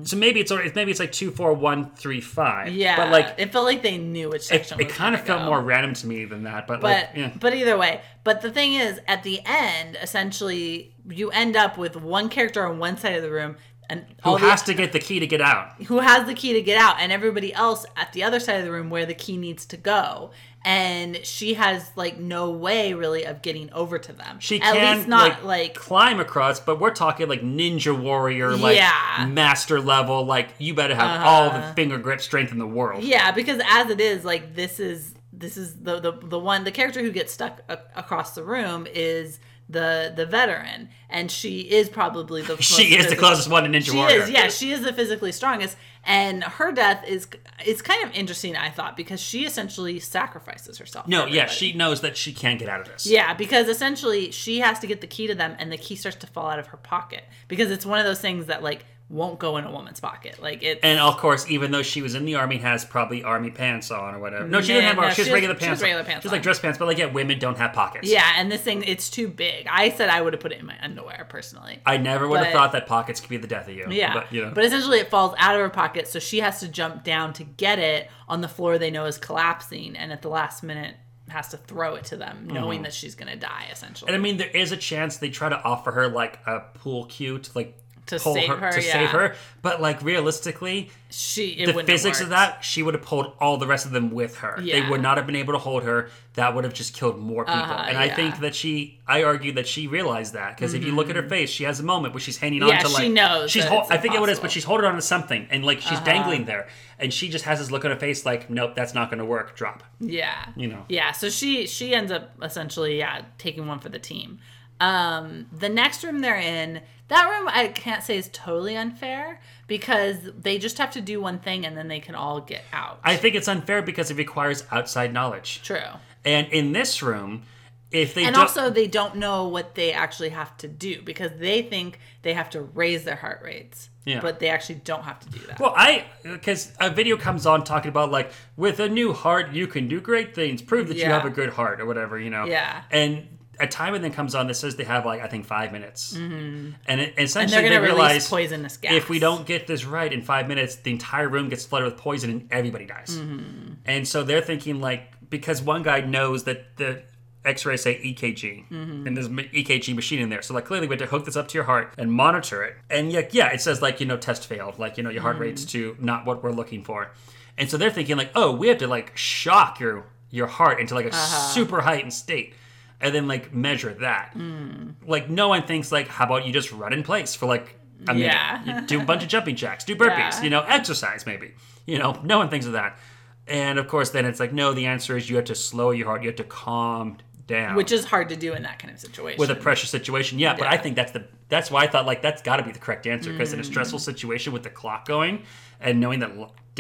so maybe it's maybe it's like two four one three five Mm-hmm. Yeah, but like it felt like they knew which it, section. it was kind of felt go. more random to me than that but, But like yeah but either way, but the thing is, at the end, essentially, you end up with one character on one side of the room, and who all the- has to get the key to get out who has the key to get out, and everybody else at the other side of the room where the key needs to go. And she has like no way really of getting over to them. she at can least not like, like climb across but we're talking like ninja warrior like Yeah. Uh-huh. master level like you better have all the finger grip strength in the world Yeah, because as it is, like this is this is the the, the one the character who gets stuck a- across the room is the the veteran, and she is probably the she is the closest one to ninja She warrior is, yeah, she is the physically strongest, and her death is it's kind of interesting. I thought because she essentially sacrifices herself. no yeah she knows that she can't get out of this Yeah, because essentially she has to get the key to them, and the key starts to fall out of her pocket because it's one of those things that like won't go in a woman's pocket. Like it. And of course, even though she was in the army, has probably army pants on or whatever. No, she didn't have. no, army. she she has regular she has pants. on. regular pants She has like dress pants, but like yeah, women don't have pockets. yeah, and this thing it's too big. I said I would have put it in my underwear personally. I never would have thought that pockets could be the death of you. Yeah, but you know. but essentially it falls out of her pocket, so she has to jump down to get it on the floor they know is collapsing, and at the last minute has to throw it to them, knowing that she's gonna die. Essentially, Mm-hmm. and I mean, there is a chance they try to offer her like a pool cue to like To save her, her, to yeah. save her. But like realistically, She it the physics of that, she would have pulled all the rest of them with her. They would not have been able to hold her. That would have just killed more people. Uh-huh, and I think that she, I argue that she realized that because if you look at her face, she has a moment where she's hanging Mm-hmm. Yeah, on to like she knows she's. it's I forget what it is. Uh-huh. but she's holding on to something, and like she's dangling there, and she just has this look on her face like, nope, that's not going to work. Drop. Yeah. You know. Yeah, so she she ends up essentially yeah, taking one for the team. Um the next room they're in, that room I can't say is totally unfair because they just have to do one thing and then they can all get out. I think it's unfair because it requires outside knowledge. True. And in this room, if they And don't, also they don't know what they actually have to do because they think they have to raise their heart rates. Yeah. But they actually don't have to do that. Well, I because a video comes on talking about like with a new heart you can do great things. Prove that you have a good heart or whatever, you know. Yeah. And a timer then comes on that says they have like I think five minutes, mm-hmm. and it, essentially and they realize poisonous gas. if we don't get this right in five minutes, the entire room gets flooded with poison and everybody dies. Mm-hmm. And so they're thinking like because one guy knows that the X-rays say EKG, Mm-hmm. and there's an EKG machine in there. So like clearly we have to hook this up to your heart and monitor it. And yeah, yeah, it says like you know test failed, like you know your heart Mm-hmm. rate's to not what we're looking for. And so they're thinking like, oh, we have to like shock your your heart into like a Uh-huh. super heightened state, and then like measure that. Mm. Like no one thinks like, how about you just run in place for like a minute, Yeah. you do a bunch of jumping jacks, do burpees, Yeah. you know, exercise maybe. You know, no one thinks of that. And of course, then it's like, no, the answer is you have to slow your heart, you have to calm down which is hard to do in that kind of situation. with a pressure situation. Yeah, but I think that's the that's why I thought like that's got to be the correct answer because Mm. in a stressful situation with the clock going and knowing that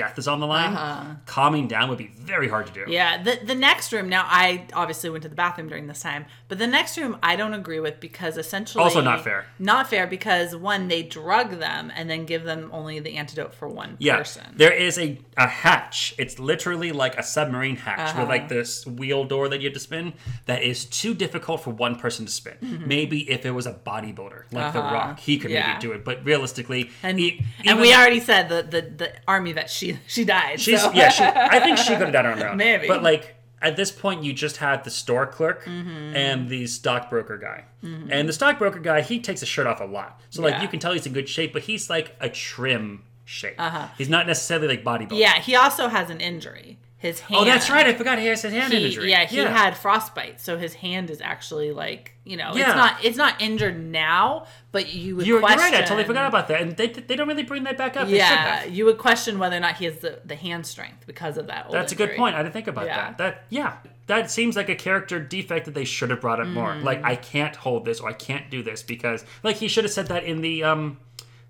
death is on the line, Uh-huh. calming down would be very hard to do. Yeah, the the next room. Now, I obviously went to the bathroom during this time, but the next room I don't agree with because essentially Also not fair. Not fair because one, they drug them and then give them only the antidote for one Yeah, person. there is a, a hatch. It's literally like a submarine hatch with Uh-huh. like this wheel door that you have to spin. That is too difficult for one person to spin. Maybe if it was a bodybuilder like The Mm-hmm. Uh-huh. Rock, he could Yeah. maybe do it. But realistically, and e- and we already said the, the the army that she she died. She's so. yeah. She, I think she could have done it on her own. Maybe. but like at this point, you just had the store clerk Mm-hmm. and the stockbroker guy. And the stockbroker guy, he takes his shirt off a lot, so like Yeah. you can tell he's in good shape. But he's like a trim shape. He's not necessarily like bodybuilding. Uh-huh. yeah, he also has an injury. His hand. Oh, that's right. I forgot he has a hand He, injury. yeah, he had frostbite, so his hand is actually like you know, Yeah. it's not it's not injured now, but you would You're, you're right. I totally forgot about that, and they, they don't really bring that back up. Yeah, you would question whether or not he has the, the hand strength because of that. Old That's a good point. I didn't think about Yeah. that. That yeah, that seems like a character defect that they should have brought up more. Mm. Like I can't hold this or I can't do this because like he should have said that in the um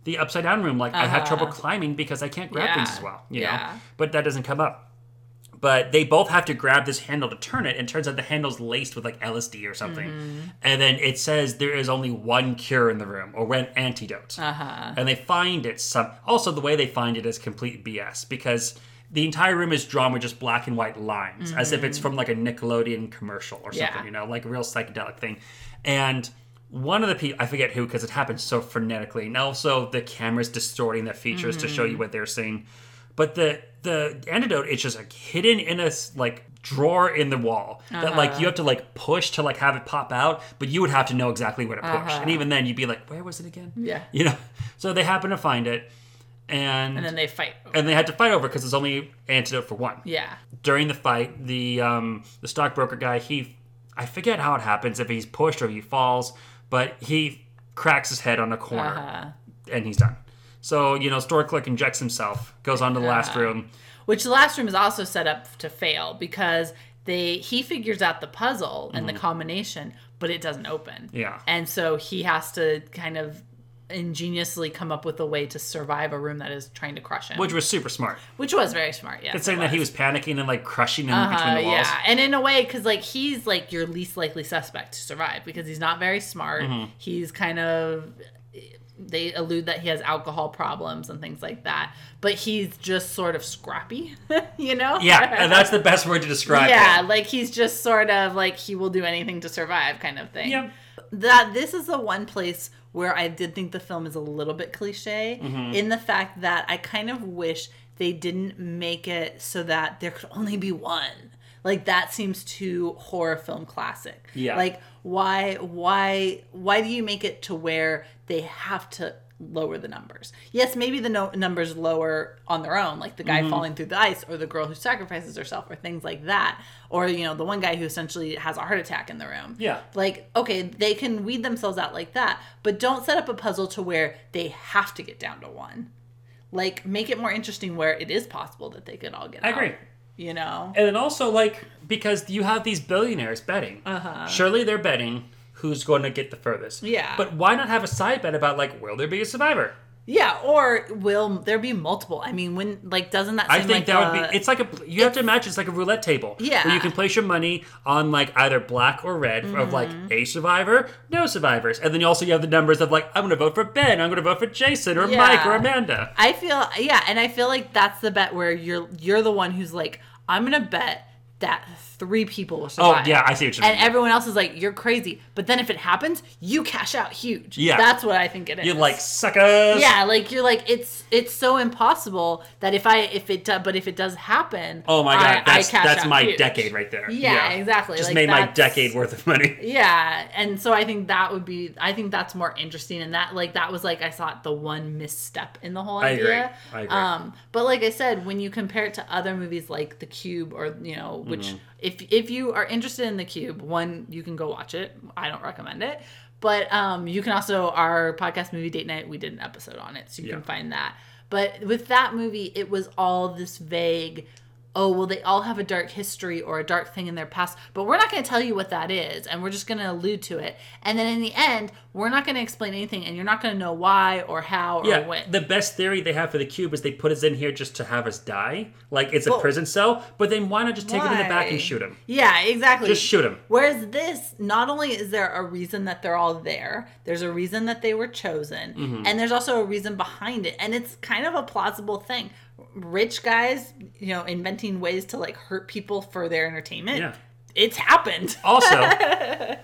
the upside down room. Like I have trouble climbing because I can't grab things Uh-huh. As well. You Yeah. know, but that doesn't come up. But they both have to grab this handle to turn it, and turns out the handle's laced with like LSD or something. Mm-hmm. And then it says there is only one cure in the room or one antidote. Uh-huh. And they find it some. Also, the way they find it is complete BS because the entire room is drawn with just black and white lines, as if it's from like a Nickelodeon commercial or something. Mm-hmm. Yeah. You know, like a real psychedelic thing. And one of the people, I forget who, because it happens so frenetically, and also the camera's distorting the features to show you Mm-hmm. what they're seeing. But the the antidote is just like hidden in a like drawer in the wall that like Uh-huh. you have to like push to like have it pop out, but you would have to know exactly where to push. And even then, you'd be like, "Where was it again?" Uh-huh. Yeah. you know. So they happen to find it, and And then they fight. and they had to fight over because there's only antidote for one. Yeah. During the fight, the um, the stockbroker guy, he I forget how it happens if he's pushed or he falls, but he cracks his head on a corner Uh-huh. and he's done. So you know, store clerk injects himself, goes on to the last Uh-huh. room. Which the last room is also set up to fail because they he figures out the puzzle and the combination, but it doesn't open. Mm-hmm. Yeah. And so he has to kind of ingeniously come up with a way to survive a room that is trying to crush him. Which was super smart. which was very smart, yeah. It's saying that he was panicking and like crushing him between Uh, the walls. yeah, and in a way, because like he's like your least likely suspect to survive because he's not very smart. Mm-hmm. He's kind of they allude that he has alcohol problems and things like that, but he's just sort of scrappy, you know? Yeah, and that's the best word to describe yeah, like he's just sort of like he will do anything to survive kind of thing. Yep. That this is the one place where I did think the film is a little bit cliche Mm-hmm. in the fact that I kind of wish they didn't make it so that there could only be one. Like that seems too horror film classic. Yeah. Like why why why do you make it to where they have to lower the numbers. Yes, maybe the no- numbers lower on their own, like the guy Mm-hmm. falling through the ice or the girl who sacrifices herself or things like that. Or, you know, the one guy who essentially has a heart attack in the room. Yeah. Like, okay, they can weed themselves out like that, but don't set up a puzzle to where they have to get down to one. Like, make it more interesting where it is possible that they could all get I out. agree. You know? And then also like because you have these billionaires betting. Uh-huh. Surely they're betting who's going to get the furthest. Yeah. But why not have a side bet about like will there be a survivor? Yeah, or will there be multiple? I mean, when, like, doesn't that seem I think like that would be. It's like a. You have to imagine it's like a roulette table. Yeah. Where you can place your money on like either black or red of like Mm-hmm. a survivor, no survivors, and then you also you have the numbers of like I'm going to vote for Ben, I'm going to vote for Jason or Yeah. Mike or Amanda. I feel yeah, and I feel like that's the bet where you're you're the one who's like, I'm gonna bet that three people will survive. Oh yeah, I see what you And everyone else is like, you're crazy. But then if it happens, you cash out huge. Yeah. That's what I think it is. You're like suckers. Yeah, like you're like it's it's so impossible that if I if it but if it does happen, Oh my god, I, that's I cash that's my huge. decade right there. Yeah, exactly. Just Like, made my decade worth of money. Yeah, and so I think that would be I think that's more interesting and that like that was like I thought the one misstep in the whole I agree. idea. I agree. Um but like I said, when you compare it to other movies like The Cube or you know, which Mm-hmm. if if you are interested in The Cube, one you can go watch it. I don't recommend it. But um you can also our podcast movie date night we did an episode on it, so you Yeah. can find that. But with that movie, it was all this vague oh, well, they all have a dark history or a dark thing in their past, but we're not going to tell you what that is, and we're just going to allude to it. And then in the end, we're not going to explain anything, and you're not going to know why or how or Yeah, when. the best theory they have for the cube is they put us in here just to have us die, like it's a Well- prison cell. But then why not just take him in the back and shoot him? Yeah, exactly. Just shoot him. Whereas this, not only is there a reason that they're all there, there's a reason that they were chosen, Mm-hmm. and there's also a reason behind it, and it's kind of a plausible thing. Rich guys, you know, inventing ways to like hurt people for their entertainment. Yeah. It's happened. Also,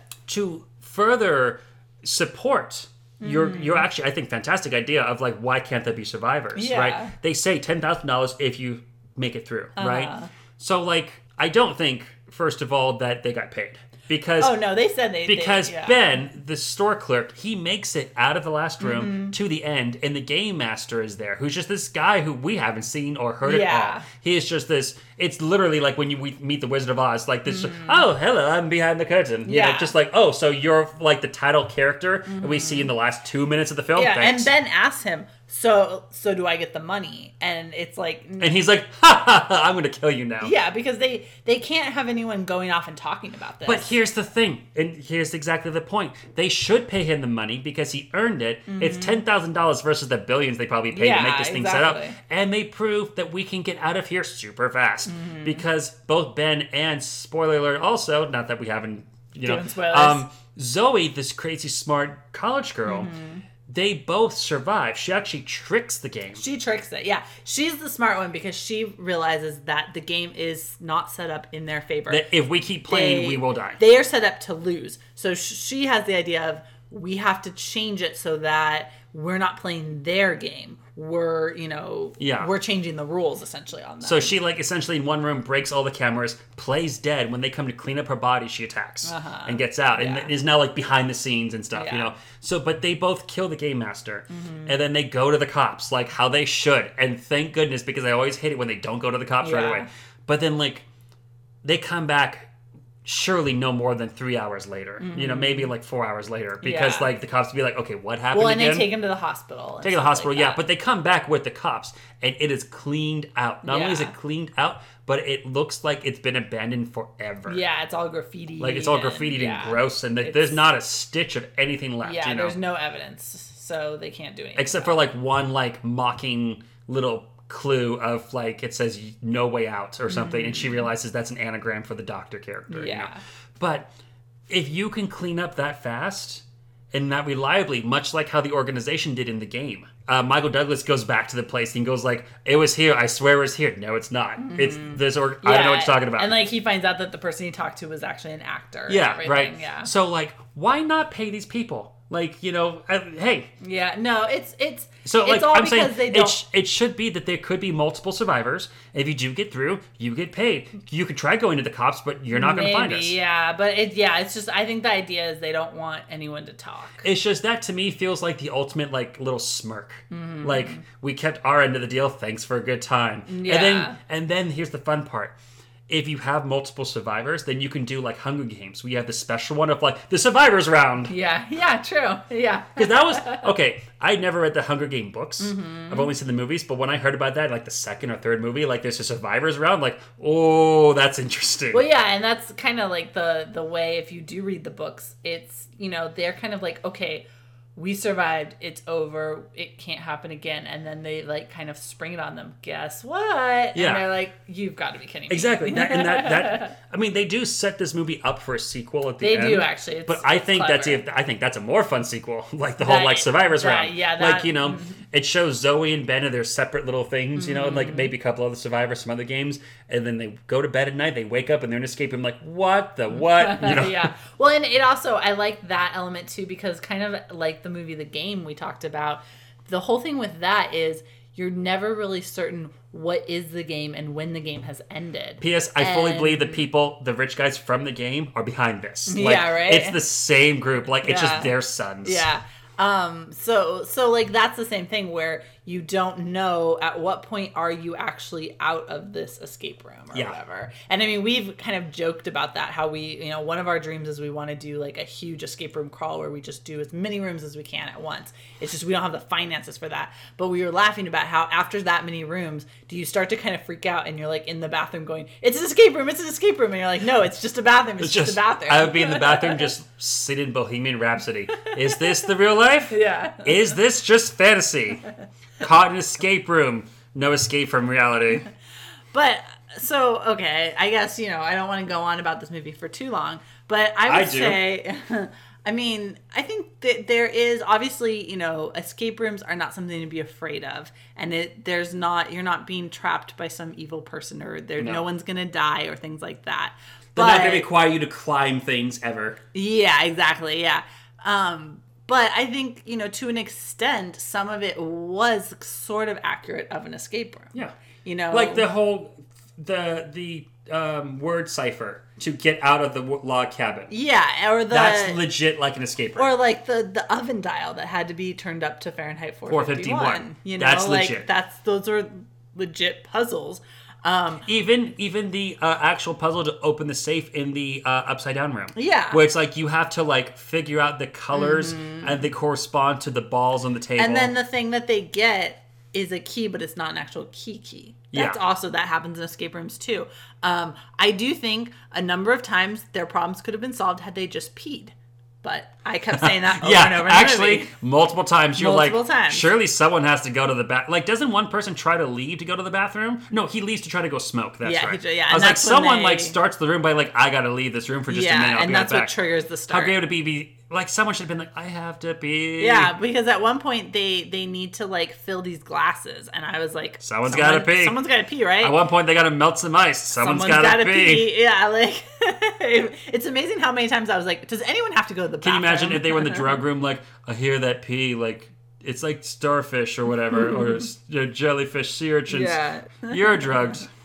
to further support your your actually I think fantastic idea of like why can't there be survivors, Yeah. right? They say ten thousand dollars if you make it through, Uh-huh. right? So like I don't think first of all that they got paid because Oh no, they said they because they, yeah. Ben, the store clerk, he makes it out of the last room Mm-hmm. to the end, and the game master is there, who's just this guy who we haven't seen or heard at all. He is just this. It's literally like when you meet the Wizard of Oz, like this. Oh, hello, I'm behind the curtain. You know, Mm-hmm. Yeah. just like oh, so you're like the title character that we see in the last two minutes of the film. yeah, Thanks. and Ben asks him, "So, so do I get the money?" And it's like, and he's like, ha ha ha, I'm gonna kill you now. yeah, because they they can't have anyone going off and talking about this. But here's the thing, and here's exactly the point. They should pay him the money because he earned it. It's ten thousand dollars versus the billions they probably paid to Mm-hmm. Make this thing set up. And they prove that we can get out of here super fast Mm-hmm. because both Ben and spoiler alert also, not that we haven't, you know, spoilers. um, Zoe, this crazy smart college girl. Mm-hmm. They both survive. She actually tricks the game. She tricks it. Yeah. She's the smart one because she realizes that the game is not set up in their favor. That if we keep playing, we will die. They are set up to lose. So sh- she has the idea of we have to change it so that we're not playing their game. We're, you know, Yeah. we're changing the rules essentially on that. So she like essentially in one room breaks all the cameras, plays dead. When they come to clean up her body, she attacks uh-huh. and gets out, Yeah. and is now like behind the scenes and stuff. You know. So, but they both kill the game master, mm-hmm. and then they go to the cops like how they should. And thank goodness because I always hate it when they don't go to the cops right away. But then like they come back. Surely no more than three hours later. You know, maybe like four hours later, because Mm-hmm. Yeah. like the cops would be like, "Okay, what happened well, and again?" they take him to the hospital. Take him to the hospital, like yeah, but they come back with the cops, and it is cleaned out. Not only is it cleaned out, but it looks like it's been abandoned forever. yeah, it's all graffiti. like it's all and- graffitied yeah. and gross, and It's- there's not a stitch of anything left. Yeah, you know, there's no evidence, so they can't do anything. except for like one like mocking little clue of like it says "no way out" or something, and she realizes that's an anagram for the doctor character. you know? Mm-hmm. Yeah. but if you can clean up that fast and that reliably, much like how the organization did in the game, uh, Michael Douglas goes back to the place and goes like, "It was here. I swear it was here." No, it's not. It's this or I don't know what you're talking about. And like he finds out that the person he talked to was actually an actor. yeah, right. Yeah. So like, why not pay these people? Like, you know, uh, hey. yeah. No, it's it's So it's like, all I'm because saying, they it, sh- it should be that there could be multiple survivors. If you do get through, you get paid. You could try going to the cops, but you're not going to find us. yeah, but it, yeah, it's just I think the idea is they don't want anyone to talk. It's just that to me feels like the ultimate like little smirk. Mm-hmm. Like we kept our end of the deal. Thanks for a good time. Yeah. And then and then here's the fun part. If you have multiple survivors, then you can do like Hunger Games. We have the special one of like the survivors round. Yeah, yeah, true. Yeah. Because that was okay. I never read the Hunger Game books. Mm-hmm. I've only seen the movies, but when I heard about that, like the second or third movie, like there's a survivors round, like oh, that's interesting. Well, yeah, and that's kind of like the the way if you do read the books, it's you know they're kind of like okay, we survived, it's over, it can't happen again, and then they like kind of spring it on them. Guess what? Yeah. and they're like, you've got to be kidding me. Exactly. That, and that, that, I mean, they do set this movie up for a sequel at the They end. do, actually. It's- but I think that's clever. a, I think that's a more fun sequel, like the whole That- like survivors that- round. yeah, like you know, it shows Zoe and Ben and their separate little things, you know, and like Mm-hmm. maybe a couple other survivors, some other games, and then they go to bed at night. They wake up and they're in escape room. Like what the what? You know? yeah. Well, and it also I like that element too because kind of like the movie The Game we talked about, the whole thing with that is you're never really certain what is the game and when the game has ended. P.S. I fully believe the people, the rich guys from the game, are behind this. Like, Yeah, right? It's the same group. Like it's Yeah. just their sons. Yeah. Um so so like that's the same thing where you don't know at what point are you actually out of this escape room or Yeah. whatever. And I mean we've kind of joked about that how we, you know, one of our dreams is we want to do like a huge escape room crawl where we just do as many rooms as we can at once. It's just we don't have the finances for that. But we were laughing about how after that many rooms, do you start to kind of freak out and you're like in the bathroom going, "It's an escape room, it's an escape room." And you're like, "No, it's just a bathroom. It's, It's just, just a bathroom." I would be in the bathroom just singing Bohemian Rhapsody. Is this the real life? yeah. Is this just fantasy? Caught in an escape room. No escape from reality. But so okay, I guess you know I don't want to go on about this movie for too long, but I would I say, I mean, I think that there is obviously you know escape rooms are not something to be afraid of, and it there's not you're not being trapped by some evil person or there no, No. one's gonna die or things like that. They're but not to require you to climb things ever. yeah, exactly. Yeah. Um, but I think, you know, to an extent, some of it was sort of accurate of an escape room. Yeah. You know, Like the whole the the um, word cipher to get out of the log cabin. yeah, or the That's legit like an escape room. or like the the oven dial that had to be turned up to Fahrenheit 451. 451. You know, That's like legit. that's those are legit puzzles. Um, even even the uh, actual puzzle to open the safe in the uh, upside down room. Yeah. Where it's like you have to like figure out the colors and they correspond to the balls on the table. Mm-hmm. and then the thing that they get is a key, but it's not an actual key key. That's Yeah. also that happens in escape rooms too. Um, I do think a number of times their problems could have been solved had they just peed. But I kept saying that over yeah, and over. Actually, multiple times you're Multiple like, times. surely someone has to go to the bath. Like, doesn't one person try to leave to go to the bathroom? No, he leaves to try to go smoke. That's Yeah, right. he- yeah, I was like, someone they- like starts the room by like, I gotta leave this room for just a minute. yeah, I'll and that's what triggers the start. How great would it be? Be like someone should have been like, I have to pee. Yeah, because at one point they they need to like fill these glasses, and I was like, Someone's someone- gotta pee. Someone's got to pee, right? At one point, they gotta melt some ice. Someone's, Someone's gotta, gotta pee. Yeah, like it's amazing how many times I was like, does anyone have to go to the Can you imagine if they were in the drug room? Like, I hear that pee. Like, it's like starfish or whatever, or jellyfish, sea urchins. Yeah. You're drugged.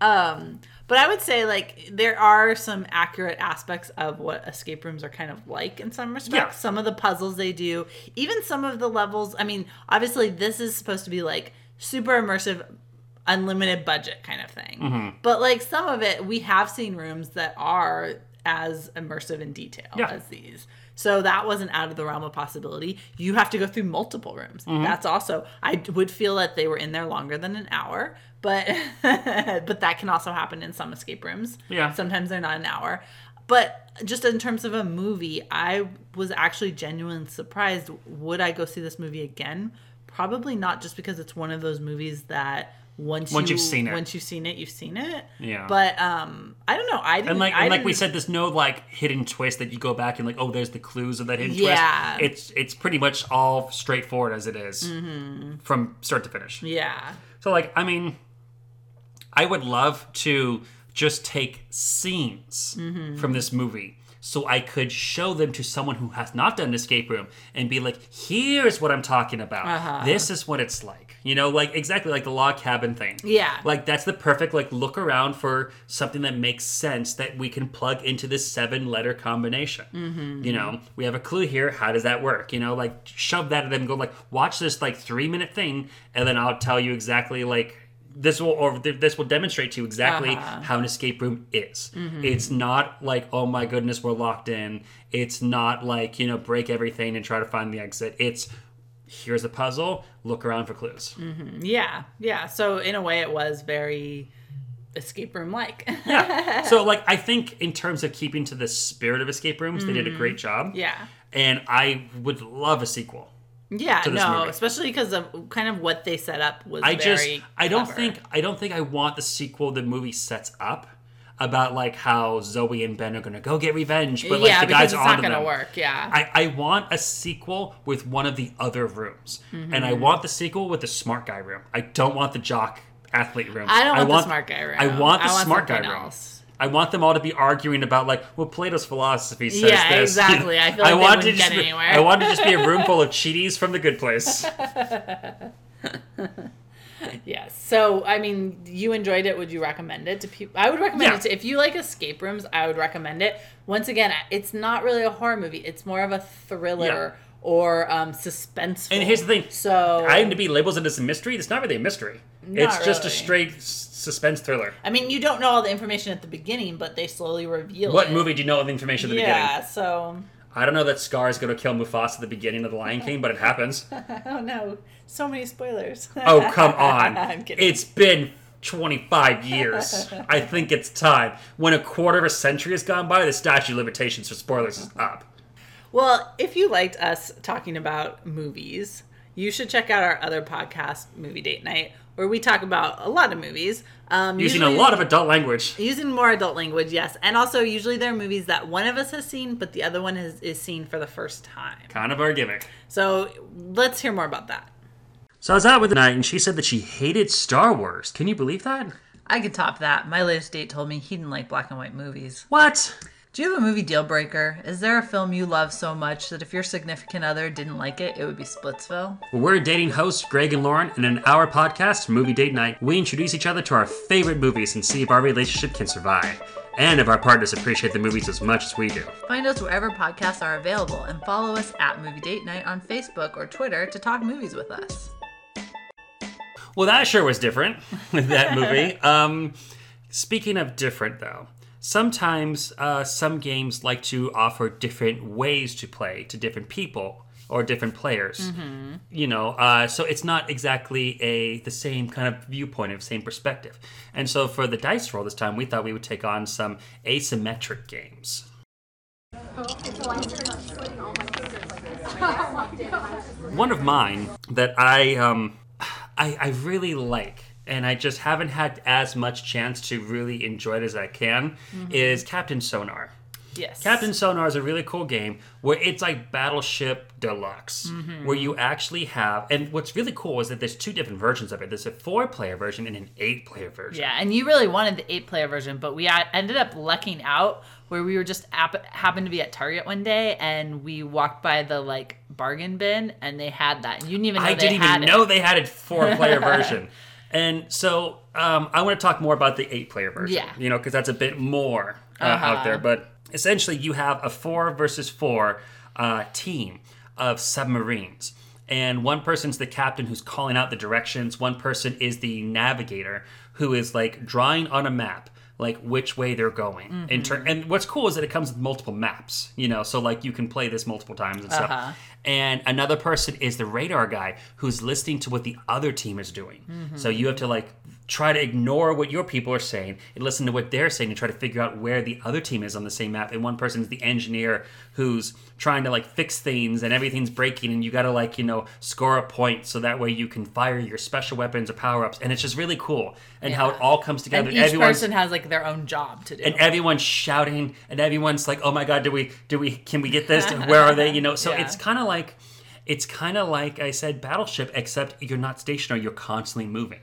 Um, But I would say like there are some accurate aspects of what escape rooms are kind of like in some respects. Yeah. Some of the puzzles they do, even some of the levels. I mean, obviously this is supposed to be like super immersive, unlimited budget kind of thing. Mm-hmm. But like some of it, we have seen rooms that are as immersive in detail Yeah. as these. So that wasn't out of the realm of possibility. You have to go through multiple rooms. Mm-hmm. That's also I would feel that they were in there longer than an hour, but but that can also happen in some escape rooms. Yeah. Sometimes they're not an hour. But just in terms of a movie, I was actually genuinely surprised. Would I go see this movie again? Probably not just because it's one of those movies that once Once you, you've seen it. once you've seen it, you've seen it. Yeah. But um, I don't know. I didn't. And like, I and like we said, there's no like hidden twist that you go back and like, oh, there's the clues of that hidden Yeah. twist. It's it's pretty much all straightforward as it is from start to finish. Mm-hmm. yeah, So like, I mean, I would love to just take scenes Mm-hmm. from this movie so I could show them to someone who has not done an escape room and be like, here's what I'm talking about. Uh-huh. This is what it's like. You know, like exactly like the log cabin thing. Yeah. Like that's the perfect like look around for something that makes sense that we can plug into this seven letter combination. Mm-hmm. You know, we have a clue here. How does that work? You know, like shove that at them go like, watch this like three minute thing, and then I'll tell you exactly like this will or this will demonstrate to you exactly Uh-huh. how an escape room is. Mm-hmm. It's not like oh my goodness we're locked in. It's not like you know break everything and try to find the exit. It's here's a puzzle. Look around for clues. yeah, yeah. So in a way, it was very escape room like. Yeah. So like I think in terms of keeping to the spirit of escape rooms, they did a great job. Mm-hmm. yeah. And I would love a sequel. Yeah, no, movie. especially because of kind of what they set up was I just very I don't clever. think I don't think I want the sequel the movie sets up about like how Zoe and Ben are gonna go get revenge, but like yeah, the guys it's are not gonna them. work. Yeah, I, I want a sequel with one of the other rooms. And Mm-hmm. I want the sequel with the smart guy room. I don't want the jock athlete room. I don't want the smart guy room. I want the I want smart guy something room. Else. I want them all to be arguing about like, well, Plato's philosophy says Yeah, this. exactly. I feel like they want wouldn't just get be, anywhere. I want to just be a room full of Chidis from the good place. Yes. So, I mean, you enjoyed it. Would you recommend it to people? I would recommend Yeah. it to if you like escape rooms. I would recommend it. Once again, it's not really a horror movie. It's more of a thriller or um, suspenseful. And here's the thing. So, I IMDb labels it as a mystery. It's not really a mystery. Not it's just a straight s- suspense thriller. I mean, you don't know all the information at the beginning, but they slowly reveal What it. movie do you know of the information at the beginning? Yeah. So, I don't know that Scar is going to kill Mufasa at the beginning of The Lion King, but it happens. oh no, so many spoilers. Oh, come on. I'm kidding. It's been 25 years. I think it's time. When a quarter of a century has gone by, the statute of limitations for spoilers is up. Well, if you liked us talking about movies, you should check out our other podcast, Movie Date Night, where we talk about a lot of movies. Um, Using a lot of adult language. using more adult language, yes, and also usually they're movies that one of us has seen, but the other one has, is seen for the first time. Kind of our gimmick. So let's hear more about that. So I was out with the night, and she said that she hated Star Wars. Can you believe that? I could top that. My latest date told me he didn't like black and white movies. What? Do you have a movie deal breaker? Is there a film you love so much that if your significant other didn't like it, it would be Splitsville? Well, we're dating hosts Greg and Lauren, and in our podcast, Movie Date Night, we introduce each other to our favorite movies and see if our relationship can survive, and if our partners appreciate the movies as much as we do. Find us wherever podcasts are available and follow us at Movie Date Night on Facebook or Twitter to talk movies with us. Well, that sure was different, that movie. um, speaking of different, though, sometimes uh, some games like to offer different ways to play to different people or different players. You know, uh, so it's not exactly a the same kind of viewpoint of same perspective. And so for the dice roll this time, we thought we would take on some asymmetric games. One of mine that I um I, I really like and I just haven't had as much chance to really enjoy it as I can mm-hmm. is Captain Sonar. Yes. Captain Sonar is a really cool game where it's like Battleship Deluxe, mm-hmm. where you actually have, and what's really cool is that there's two different versions of it. There's a four-player version and an eight-player version. Yeah, and you really wanted the eight player version, but we ended up lucking out where we were just app- happened to be at Target one day and we walked by the like bargain bin and they had that. You didn't even know I they didn't even it. know they had a four-player version. And so um, I want to talk more about the eight-player version. Yeah. You know, because that's a bit more uh, Uh-huh. out there. But essentially, you have a four versus four uh, team of submarines. And one person's the captain who's calling out the directions. One person is the navigator who is like drawing on a map like which way they're going. In Mm-hmm. ter- and what's cool is that it comes with multiple maps, you know, so like you can play this multiple times and stuff. Uh-huh. And another person is the radar guy who's listening to what the other team is doing. Mm-hmm. So you have to like try to ignore what your people are saying and listen to what they're saying and try to figure out where the other team is on the same map. And one person's the engineer who's trying to like fix things and everything's breaking and you got to like, you know, score a point so that way you can fire your special weapons or power ups. And it's just really cool and how it all comes together. And each Everyone's- person has like their own job to do. and everyone's shouting and everyone's like oh my god do we do we can we get this where are they you know so Yeah. it's kind of like it's kind of like i said battleship except you're not stationary you're constantly moving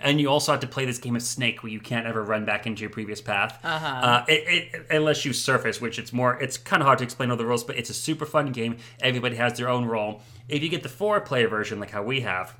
and you also have to play this game of snake where you can't ever run back into your previous path uh it, it, unless you surface which it's more it's kind of hard to explain all the rules but it's a super fun game everybody has their own role if you get the four player version like how we have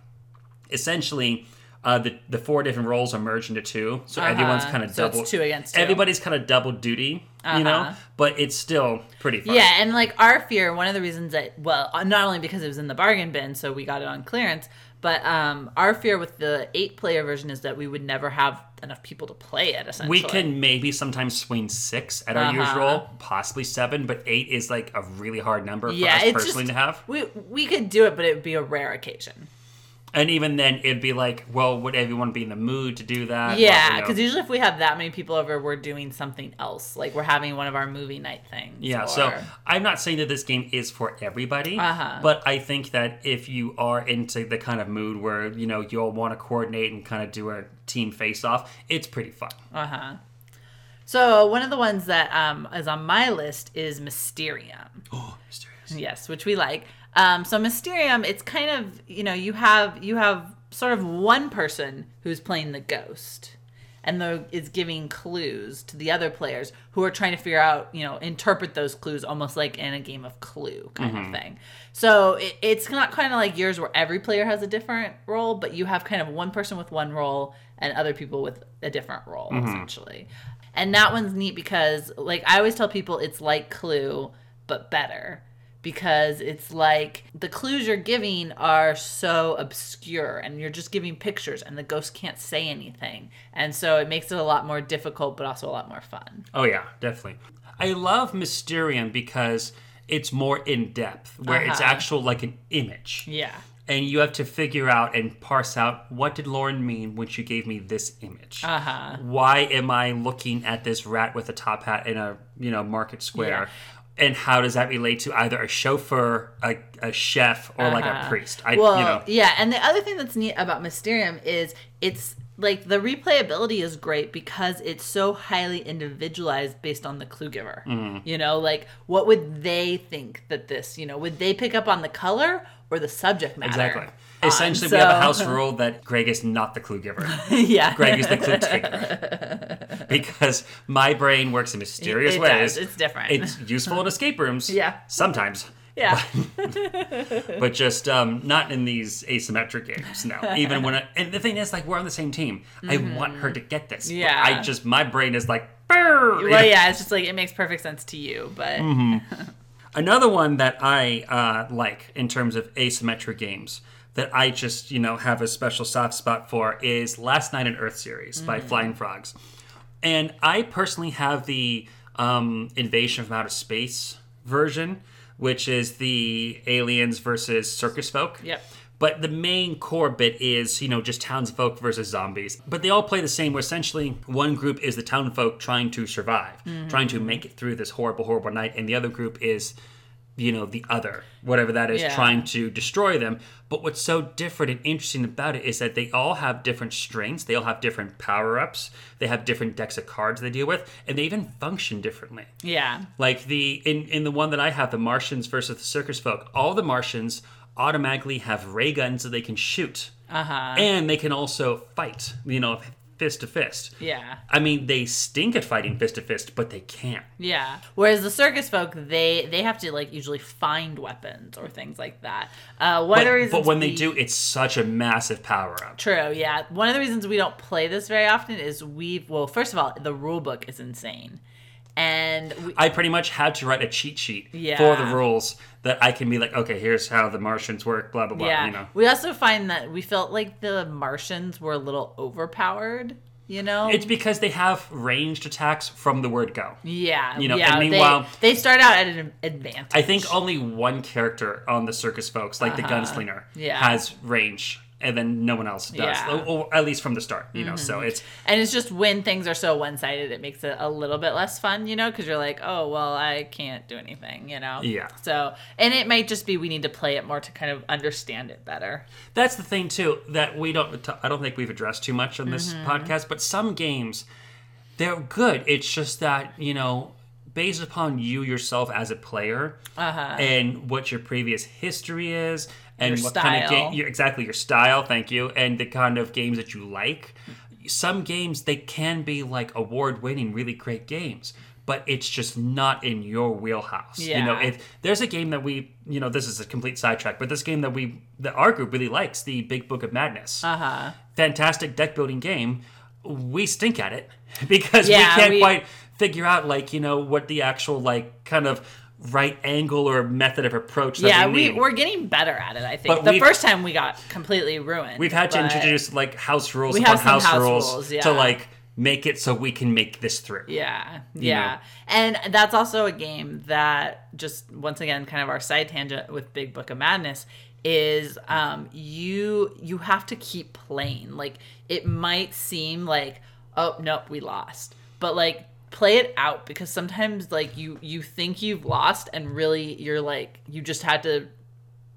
essentially uh, the the four different roles are merged into two, so everyone's kind of Uh-huh. So it's double. two against two. Everybody's kind of double duty, you know, Uh-huh. but it's still pretty fun. Yeah, and like our fear, one of the reasons that well, not only because it was in the bargain bin, so we got it on clearance, but um, our fear with the eight player version is that we would never have enough people to play it. Essentially, We can maybe sometimes swing six at our Uh-huh. usual, possibly seven, but eight is like a really hard number for yeah, us personally just to have. we we could do it, but it would be a rare occasion. And even then, it'd be like, well, would everyone be in the mood to do that? Yeah, Well, you know. because usually if we have that many people over, we're doing something else, like we're having one of our movie night things. Yeah, or- so I'm not saying that this game is for everybody, Uh-huh. but I think that if you are into the kind of mood where you know you'll want to coordinate and kind of do a team face off, it's pretty fun. Uh huh. So one of the ones that um, is on my list is Mysterium. Oh, mysterious. Yes, which we like. Um, so Mysterium, it's kind of you know you have you have sort of one person who's playing the ghost, and the is giving clues to the other players who are trying to figure out you know interpret those clues almost like in a game of Clue kind of thing. So it, it's not kind of like yours where every player has a different role, but you have kind of one person with one role and other people with a different role essentially. And that one's neat because like I always tell people it's like Clue but better because it's like the clues you're giving are so obscure and you're just giving pictures and the ghost can't say anything. And so it makes it a lot more difficult but also a lot more fun. Oh yeah, definitely. I love Mysterium because it's more in depth, where it's Uh-huh. actual like an image. Yeah. and you have to figure out and parse out what did Lauren mean when she gave me this image. Uh-huh. Why am I looking at this rat with a top hat in a you know market square? And how does that relate to either a chauffeur, a, a chef, or like a Uh-huh. priest? I Well, you know yeah, and the other thing that's neat about Mysterium is it's like the replayability is great because it's so highly individualized based on the clue giver. Mm-hmm. You know, like what would they think that this, you know, would they pick up on the color or the subject matter? exactly. Essentially, we have a house rule that Greg is not the clue giver. yeah. Greg is the clue taker because my brain works in mysterious It ways. does. It's different. It's useful in escape rooms. Yeah. Sometimes. yeah. but just um, not in these asymmetric games. No, even when I, and the thing is, like, we're on the same team. I want her to get this. but Mm-hmm. Yeah. I just my brain is like. You well, yeah, it's just like it makes perfect sense to you, but Mm-hmm. Another one that I uh, like in terms of asymmetric games that I just you know have a special soft spot for is Last Night on Earth series by Flying Frogs, and I personally have the um, Invasion from Outer Space version, which is the aliens versus circus folk. Yep. But the main core bit is, you know, just townsfolk versus zombies. But they all play the same, where essentially one group is the townfolk trying to survive, trying to make it through this horrible, horrible night, and the other group is, you know, the other, whatever that is, Yeah. trying to destroy them. But what's so different and interesting about it is that they all have different strengths, they all have different power ups, they have different decks of cards they deal with, and they even function differently. yeah. Like the in in the one that I have, the Martians versus the Circus Folk, all the Martians automatically have ray guns that they can shoot, Uh-huh. and they can also fight. You know, fist to fist. Yeah. I mean, they stink at fighting fist to fist, but they can. Yeah. Whereas the circus folk, they they have to like usually find weapons or things like that. Uh, one of the But, reasons but when they do, it's such a massive power up. True, yeah. One of the reasons we don't play this very often is we've well, first of all, the rule book is insane. And we, I pretty much had to write a cheat sheet Yeah. for the rules that I can be like, okay, here's how the Martians work, blah blah blah. yeah. You know, We also find that we felt like the Martians were a little overpowered, you know? it's because they have ranged attacks from the word go. yeah. you know, yeah, and meanwhile- they, they start out at an advantage. I think only one character on the circus folks, like the gunslinger, Uh-huh. Yeah. has range and then no one else does, Yeah. Mm-hmm. or, or at least from the start. You know, so it's And it's just when things are so one sided, it makes it a little bit less fun, you know, because you're like, oh, well, I can't do anything, you know? Yeah. So, and it might just be we need to play it more to kind of understand it better. that's the thing too that we don't. I don't think we've addressed too much on this Mm-hmm. podcast. But some games, they're good. It's just that you know. Based upon you yourself as a player and what your previous history is, and Uh-huh. Your what kind of game, your, exactly your style, thank you, and the kind of games that you like. Some games they can be like award-winning, really great games, but it's just not in your wheelhouse. yeah. You know, if there's a game that we, you know, this is a complete sidetrack, but this game that we, that our group really likes, the Big Book of Madness, Uh huh. fantastic deck building game. We stink at it because Yeah, we can't we- quite figure out like you know what the actual like kind of right angle or method of approach. That Yeah, we, we, we're getting better at it, I think. But the first time we got completely ruined. We've had to introduce like house rules upon house, house rules, rules, yeah. to like make it so we can make this through. Yeah, yeah. know? And that's also a game that just once again kind of our side tangent with Big Book of Madness is um you you have to keep playing. Like it might seem like oh nope, we lost. But like play it out because sometimes like you you think you've lost and really you're like you just had to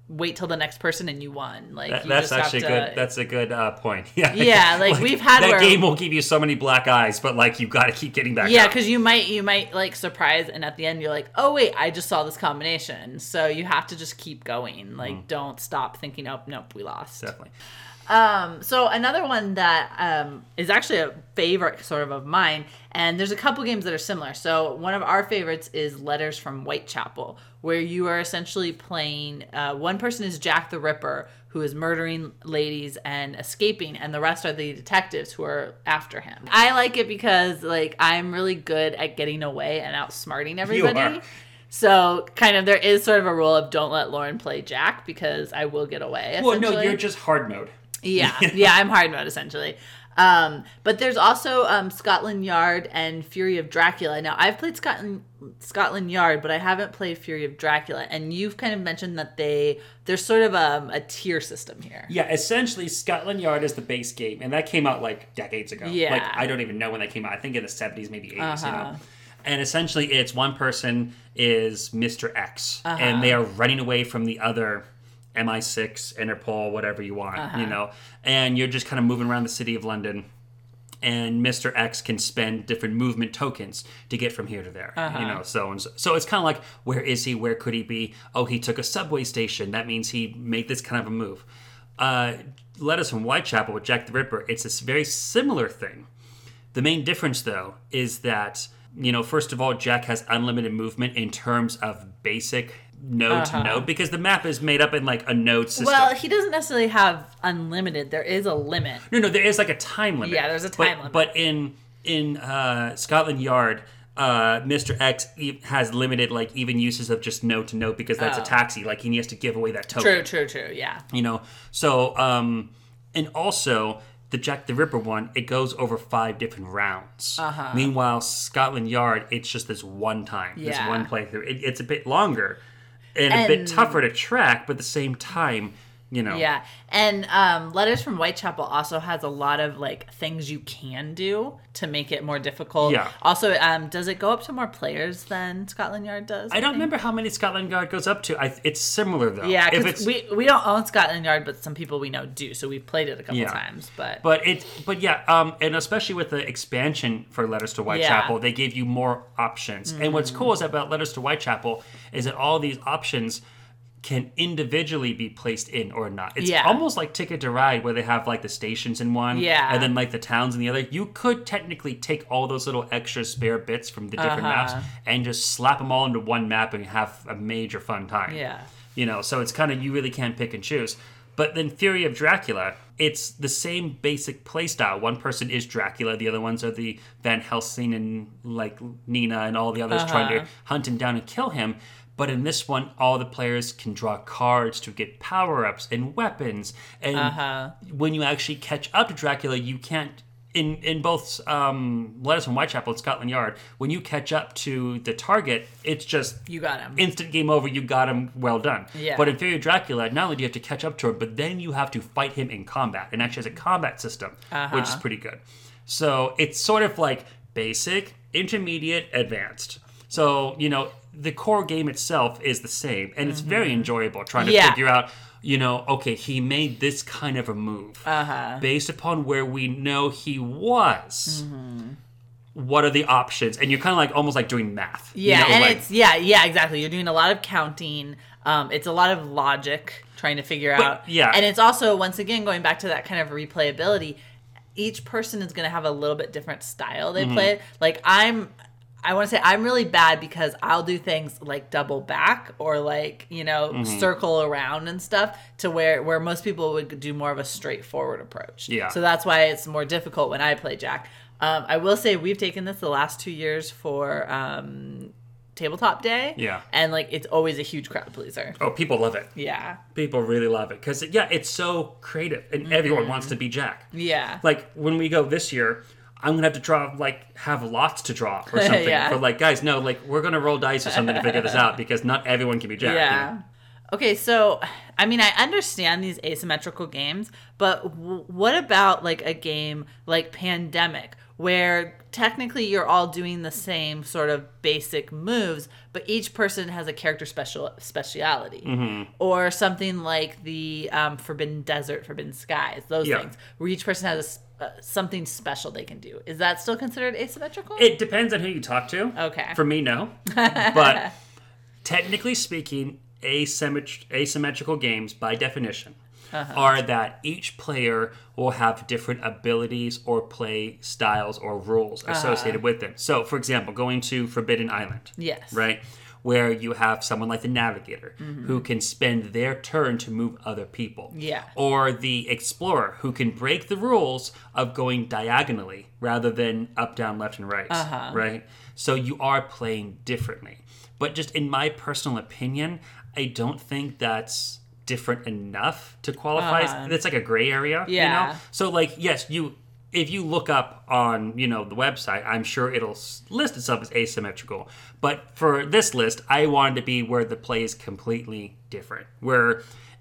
wait till the next person and you won. Like That- you that's just have actually to, good. That's a good uh, point. Yeah, Yeah, like, we've had that where- game will give you so many black eyes, but like you got to keep getting back. Yeah, because you might you might like surprise, and at the end you're like, oh wait, I just saw this combination. So you have to just keep going. Like, Mm. don't stop thinking, oh nope, we lost. definitely. Um, so another one that um, is actually a favorite sort of of mine, and there's a couple games that are similar. So one of our favorites is Letters from Whitechapel, where you are essentially playing. Uh, one person is Jack the Ripper, who is murdering ladies and escaping, and the rest are the detectives who are after him. I like it because like I'm really good at getting away and outsmarting everybody. are. So kind of there is sort of a rule of don't let Lauren play Jack because I will get away. Well, no, you're just hard mode. Yeah, yeah, I'm hard mode essentially. Um, but there's also um, Scotland Yard and Fury of Dracula. Now I've played Scotland Scotland Yard, but I haven't played Fury of Dracula. And you've kind of mentioned that they there's sort of um, a tier system here. Yeah, essentially, Scotland Yard is the base game, and that came out like decades ago. Yeah. like I don't even know when that came out. I think in the seventies, maybe 80s You Uh-huh. know, and essentially, it's one person is Mister X, Uh-huh. and they are running away from the other. MI6, Interpol, whatever you want, Uh-huh. you know, and you're just kind of moving around the city of London, and Mr. X can spend different movement tokens to get from here to there. Uh-huh. You know, so and so. So it's kind of like, where is he? Where could he be? Oh, he took a subway station. That means he made this kind of a move. Uh, Letters from Whitechapel with Jack the Ripper. It's this very similar thing. The main difference, though, is that you know, first of all, Jack has unlimited movement in terms of basic node to node because the map is made up in like a node system. Uh-huh. Well, he doesn't necessarily have unlimited. There is a limit. No, no, there is like a time limit. Yeah, there's a But- time limit. But in in uh, Scotland Yard, uh, Mr. X has limited like even uses of just note to note because that's Oh. a taxi. Like he has to give away that token. True, true, true. Yeah. You know. So um, and also the Jack the Ripper one, it goes over five different rounds. Uh-huh. Meanwhile, Scotland Yard, it's just this one time, yeah. this one playthrough. It, it's a bit longer and, a bit tougher to track, but at the same time, you know. Yeah, and um, Letters from Whitechapel also has a lot of like things you can do to make it more difficult. Yeah. Also, um, does it go up to more players than Scotland Yard does? I don't think? remember how many Scotland Yard goes up to. I, it's similar though. Yeah, if because it's we we don't own Scotland Yard, but some people we know do, so we've played it a couple Yeah. times. But, but it but yeah, um, and especially with the expansion for Letters to Whitechapel, Yeah. Mm. they gave you more options. And what's cool is about Letters to Whitechapel is that all these options can individually be placed in or not. It's Yeah. almost like Ticket to Ride where they have like the stations in one Yeah. and then like the towns in the other. You could technically take all those little extra spare bits from the different maps Uh-huh. and just slap them all into one map and have a major fun time. yeah, You know, so it's kind of you really can't pick and choose. But then Fury of Dracula, it's the same basic playstyle. One person is Dracula, the other ones are the Van Helsing and like Mina and all the others trying to Uh-huh. hunt him down and kill him. But in this one, all the players can draw cards to get power ups and weapons. And Uh-huh. when you actually catch up to Dracula, you can't in in both um, Letters and Whitechapel and Scotland Yard, when you catch up to the target, it's just You got him. instant game over. You got him. Well done. Yeah. But in Fury Dracula, not only do you have to catch up to him, but then you have to fight him in combat, and actually has a combat system, which is pretty good. So it's sort of like basic, intermediate, advanced. So you know the core game itself is the same, and it's very enjoyable trying to Yeah. figure out. You know, okay, he made this kind of a move Uh-huh. based upon where we know he was. Mm-hmm. What are the options? And you're kind of like almost like doing math. you Yeah, know, and like- it's yeah, yeah, exactly. You're doing a lot of counting. Um, it's a lot of logic trying to figure But, out. yeah. and it's also once again going back to that kind of replayability. Each person is going to have a little bit different style they Mm-hmm. play. Like I'm, I want to say I'm really bad because I'll do things like double back or like you know Mm-hmm. circle around and stuff to where where most people would do more of a straightforward approach. Yeah. So that's why it's more difficult when I play Jack. Um, I will say we've taken this the last two years for um, tabletop day. Yeah. And like it's always a huge crowd pleaser. oh, people love it. Yeah. People really love it because yeah, it's so creative, and Mm-hmm. everyone wants to be Jack. Yeah. Like when we go this year, I'm gonna have to draw like have lots to draw or something. Yeah. But like guys, no, like we're gonna roll dice or something to figure this out because not everyone can be Jack. you Yeah. know? Okay, so I mean, I understand these asymmetrical games, but w- what about like a game like Pandemic, where technically you're all doing the same sort of basic moves, but each person has a character special speciality, Mm-hmm. or something like the um, Forbidden Desert, Forbidden Skies, those Yeah. things, where each person has a uh, something special they can do. Is that still considered asymmetrical? It depends on who you talk to. Okay. For me, no. but technically speaking, asymmet- asymmetrical games, by definition, Uh-huh. are that each player will have different abilities or play styles or rules Uh-huh. associated with them. So, for example, going to Forbidden Island. Yes. Right? Where you have someone like the navigator who can spend their turn to move other people. Mm-hmm. Yeah. Or the explorer who can break the rules of going diagonally rather than up, down, left, and right. Uh-huh. Right? So you are playing differently. But just in my personal opinion, I don't think that's different enough to qualify. Uh-huh. It's like a gray area. You Yeah. know? So like yes, you if you look up on you know the website, I'm sure it'll list itself as asymmetrical. But for this list, I wanted to be where the play is completely different. Where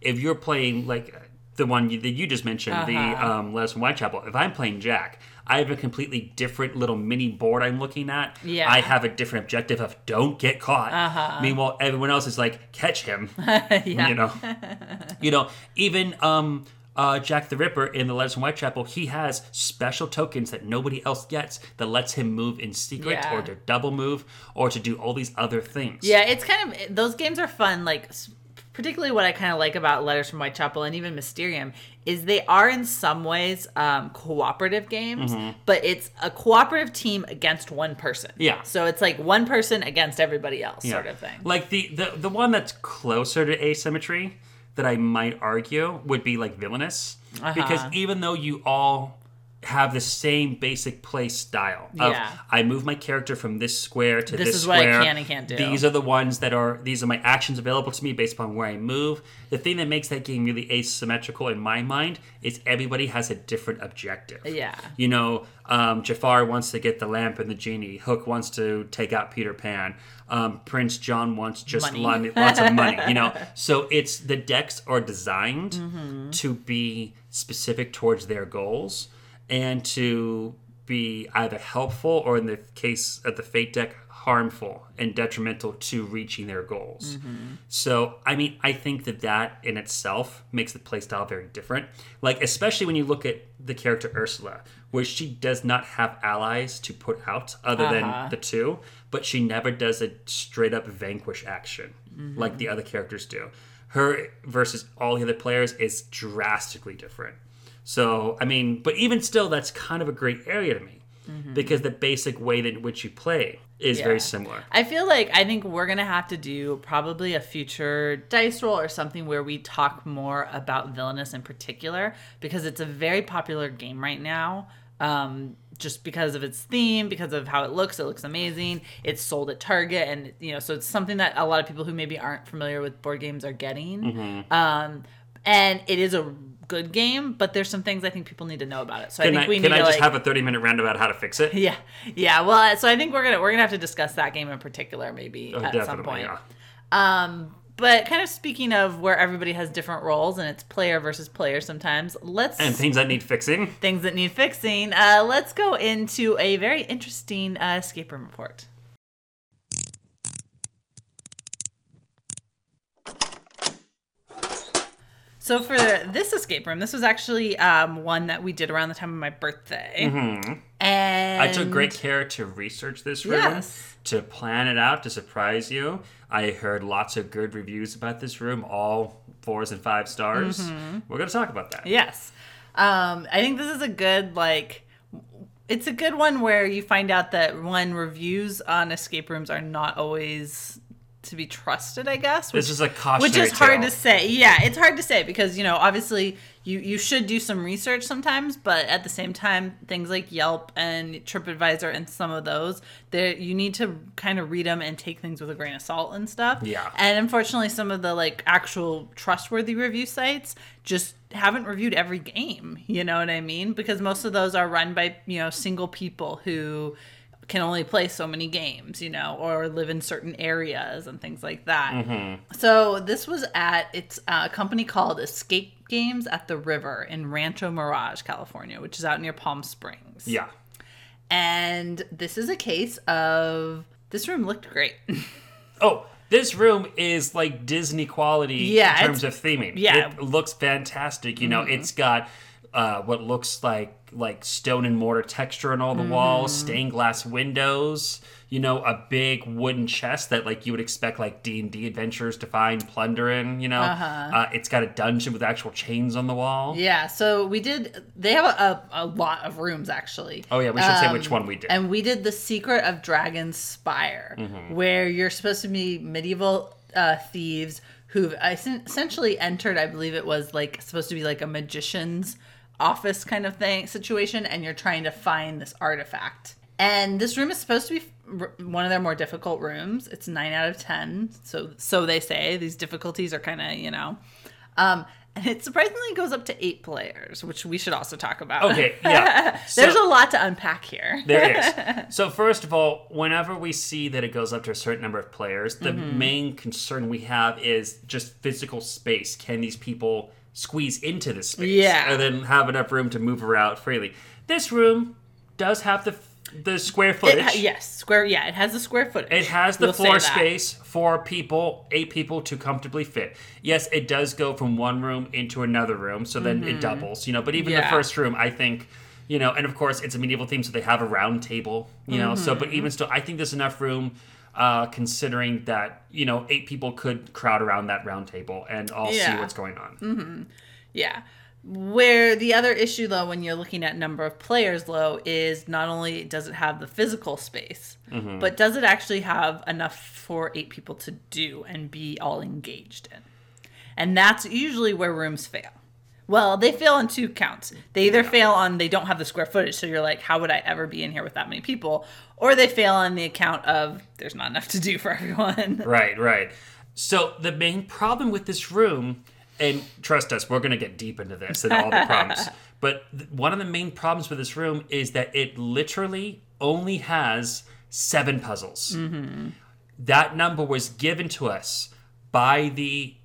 if you're playing like the one you, that you just mentioned, the Uh-huh. um, Letters from Whitechapel, if I'm playing Jack, I have a completely different little mini board I'm looking at. Yeah. I have a different objective of don't get caught. Uh-huh. Meanwhile, everyone else is like catch him. yeah. You know, you know, even um, uh, Jack the Ripper in the Letters from Whitechapel, he has special tokens that nobody else gets that lets him move in secret Yeah. or to double move or to do all these other things. Yeah, it's kind of those games are fun. Like particularly what I kind of like about Letters from Whitechapel and even Mysterium is they are in some ways um, cooperative games, but it's a cooperative team against one person. Mm-hmm. Yeah. So it's like one person against everybody else, Yeah. sort of thing. Like the, the the one that's closer to asymmetry that I might argue would be like villainous, Uh-huh. because even though you all have the same basic play style of Yeah. I move my character from this square to This this, is what I square. can and can't do. These are the ones that are these are my actions available to me based upon where I move. The thing that makes that game really asymmetrical in my mind is everybody has a different objective. Yeah. You know, um, Jafar wants to get the lamp and the genie. Hook wants to take out Peter Pan. Um, Prince John wants just Money. lots of money. You know, so it's the decks are designed Mm-hmm. to be specific towards their goals and to be either helpful or, in the case of the Fate deck, harmful and detrimental to reaching their goals. Mm-hmm. So, I mean, I think that that in itself makes the playstyle very different. Like, especially when you look at the character Ursula, where she does not have allies to put out other Uh-huh. than the two, but she never does a straight up vanquish action like the other characters do. Her versus all the other players is drastically different. So, I mean, but even still, that's kind of a great area to me because the basic way that in which you play is Yeah. very similar. I feel like I think we're gonna have to do probably a future dice roll or something where we talk more about villainous in particular because it's a very popular game right now. Um, just because of its theme, because of how it looks, it looks amazing. It's sold at Target, and you know, so it's something that a lot of people who maybe aren't familiar with board games are getting. Um, and it is a good game, but there's some things I think people need to know about it. So I Can think I, we can need I to just like, have a 30 minute roundabout how to fix it? yeah, yeah. Well, so I think we're gonna we're gonna have to discuss that game in particular maybe Oh, at some point. yeah. Um, but kind of speaking of where everybody has different roles and it's player versus player sometimes, let's And things that need fixing. things that need fixing. Uh, let's go into a very interesting uh, escape room report. So for this escape room, this was actually um, one that we did around the time of my birthday, and Mm-hmm. I took great care to research this room, Yes. to plan it out, to surprise you. I heard lots of good reviews about this room, all fours and five stars. Mm-hmm. We're going to talk about that. Yes. Um, I think this is a good like it's a good one where you find out that one reviews on escape rooms are not always to be trusted, I guess. This which- is a cautionary which is hard tale. to say. Yeah, it's hard to say because you know obviously you you should do some research sometimes, but at the same time, things like Yelp and TripAdvisor and some of those, there you need to kind of read them and take things with a grain of salt and stuff. Yeah. And unfortunately, some of the like actual trustworthy review sites just haven't reviewed every game. You know what I mean? Because most of those are run by you know single people who can only play so many games, you know, or live in certain areas and things like that. So this was at it's a company called Escape Games at the River in Rancho Mirage, California, which is out near Palm Springs. Yeah. And this is a case of this room looked great. Oh, this room is like Disney quality Yeah, in terms of theming. yeah. Mm-hmm. It looks fantastic. You know, it's got uh, what looks like like stone and mortar texture on all the walls, Mm-hmm. stained glass windows, you know, a big wooden chest that like you would expect like D&D adventurers to find plunder in, you know. uh it's got a dungeon with actual chains on the wall. yeah, so we did they have a, a, a lot of rooms actually. Oh yeah, we should say Um, which one we did. And we did the Secret of Dragon's Spire, Mm-hmm. where you're supposed to be medieval uh, thieves who've essentially entered. I believe it was like supposed to be like a magician's office kind of thing situation, and you're trying to find this artifact. And this room is supposed to be one of their more difficult rooms. It's nine out of ten, so so they say. These difficulties are kind of you know. Um, and it surprisingly goes up to eight players, which we should also talk about. Okay, yeah. There's So- a lot to unpack here. There is. So first of all, whenever we see that it goes up to a certain number of players, the Mm-hmm. main concern we have is just physical space. Can these people squeeze into this space? Yeah. And then have enough room to move around freely. This room does have the the square footage. ha- yes, square. Yeah, it has the square footage. It has the We'll floor space for people, eight people to comfortably fit. Yes, it does go from one room into another room, so then it doubles, you know. But even the Mm-hmm. First room, I think, you know, and of course it's a medieval theme, so they have a round table, you know. So, Mm-hmm. but even still, I think there's enough room, uh, considering that you know eight people could crowd around that round table and all see what's going on. Mm-hmm. Yeah. Where the other issue, though, when you're looking at number of players, low, is not only does it have the physical space, Mm-hmm. but does it actually have enough for eight people to do and be all engaged in? And that's usually where rooms fail. Well, they fail on two counts. They either fail on they don't have the square footage, so you're like, how would I ever be in here with that many people? Or they fail on the account of there's not enough to do for everyone. Right, right. So the main problem with this room, and trust us, we're going to get deep into this and all the problems. But th- one of the main problems with this room is that it literally only has seven puzzles. Mm-hmm. That number was given to us by the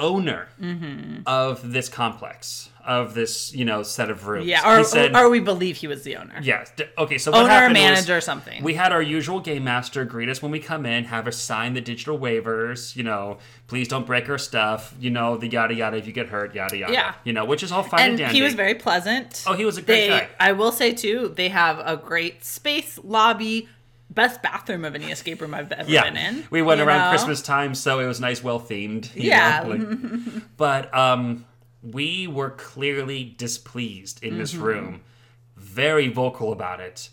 owner Mm-hmm. of this complex, of this you know set of rooms. Yeah, or, said, or we believe he was the owner. Yes. d- Okay. So what Owner or manager or something. We had our usual game master greet us when we come in, have us sign the digital waivers. You know, please don't break our stuff. You know, the yada yada. If you get hurt, yada yada. Yeah. You know, which is all fine and, and dandy. he was very pleasant. Oh, he was a great they, guy. I will say too, they have a great space lobby, best bathroom of any escape room I've ever yeah. been in. We went around know? Christmas time, so it was nice, well themed. Yeah. know, like- but um, we were clearly displeased in this Mm-hmm. room. Very vocal about it.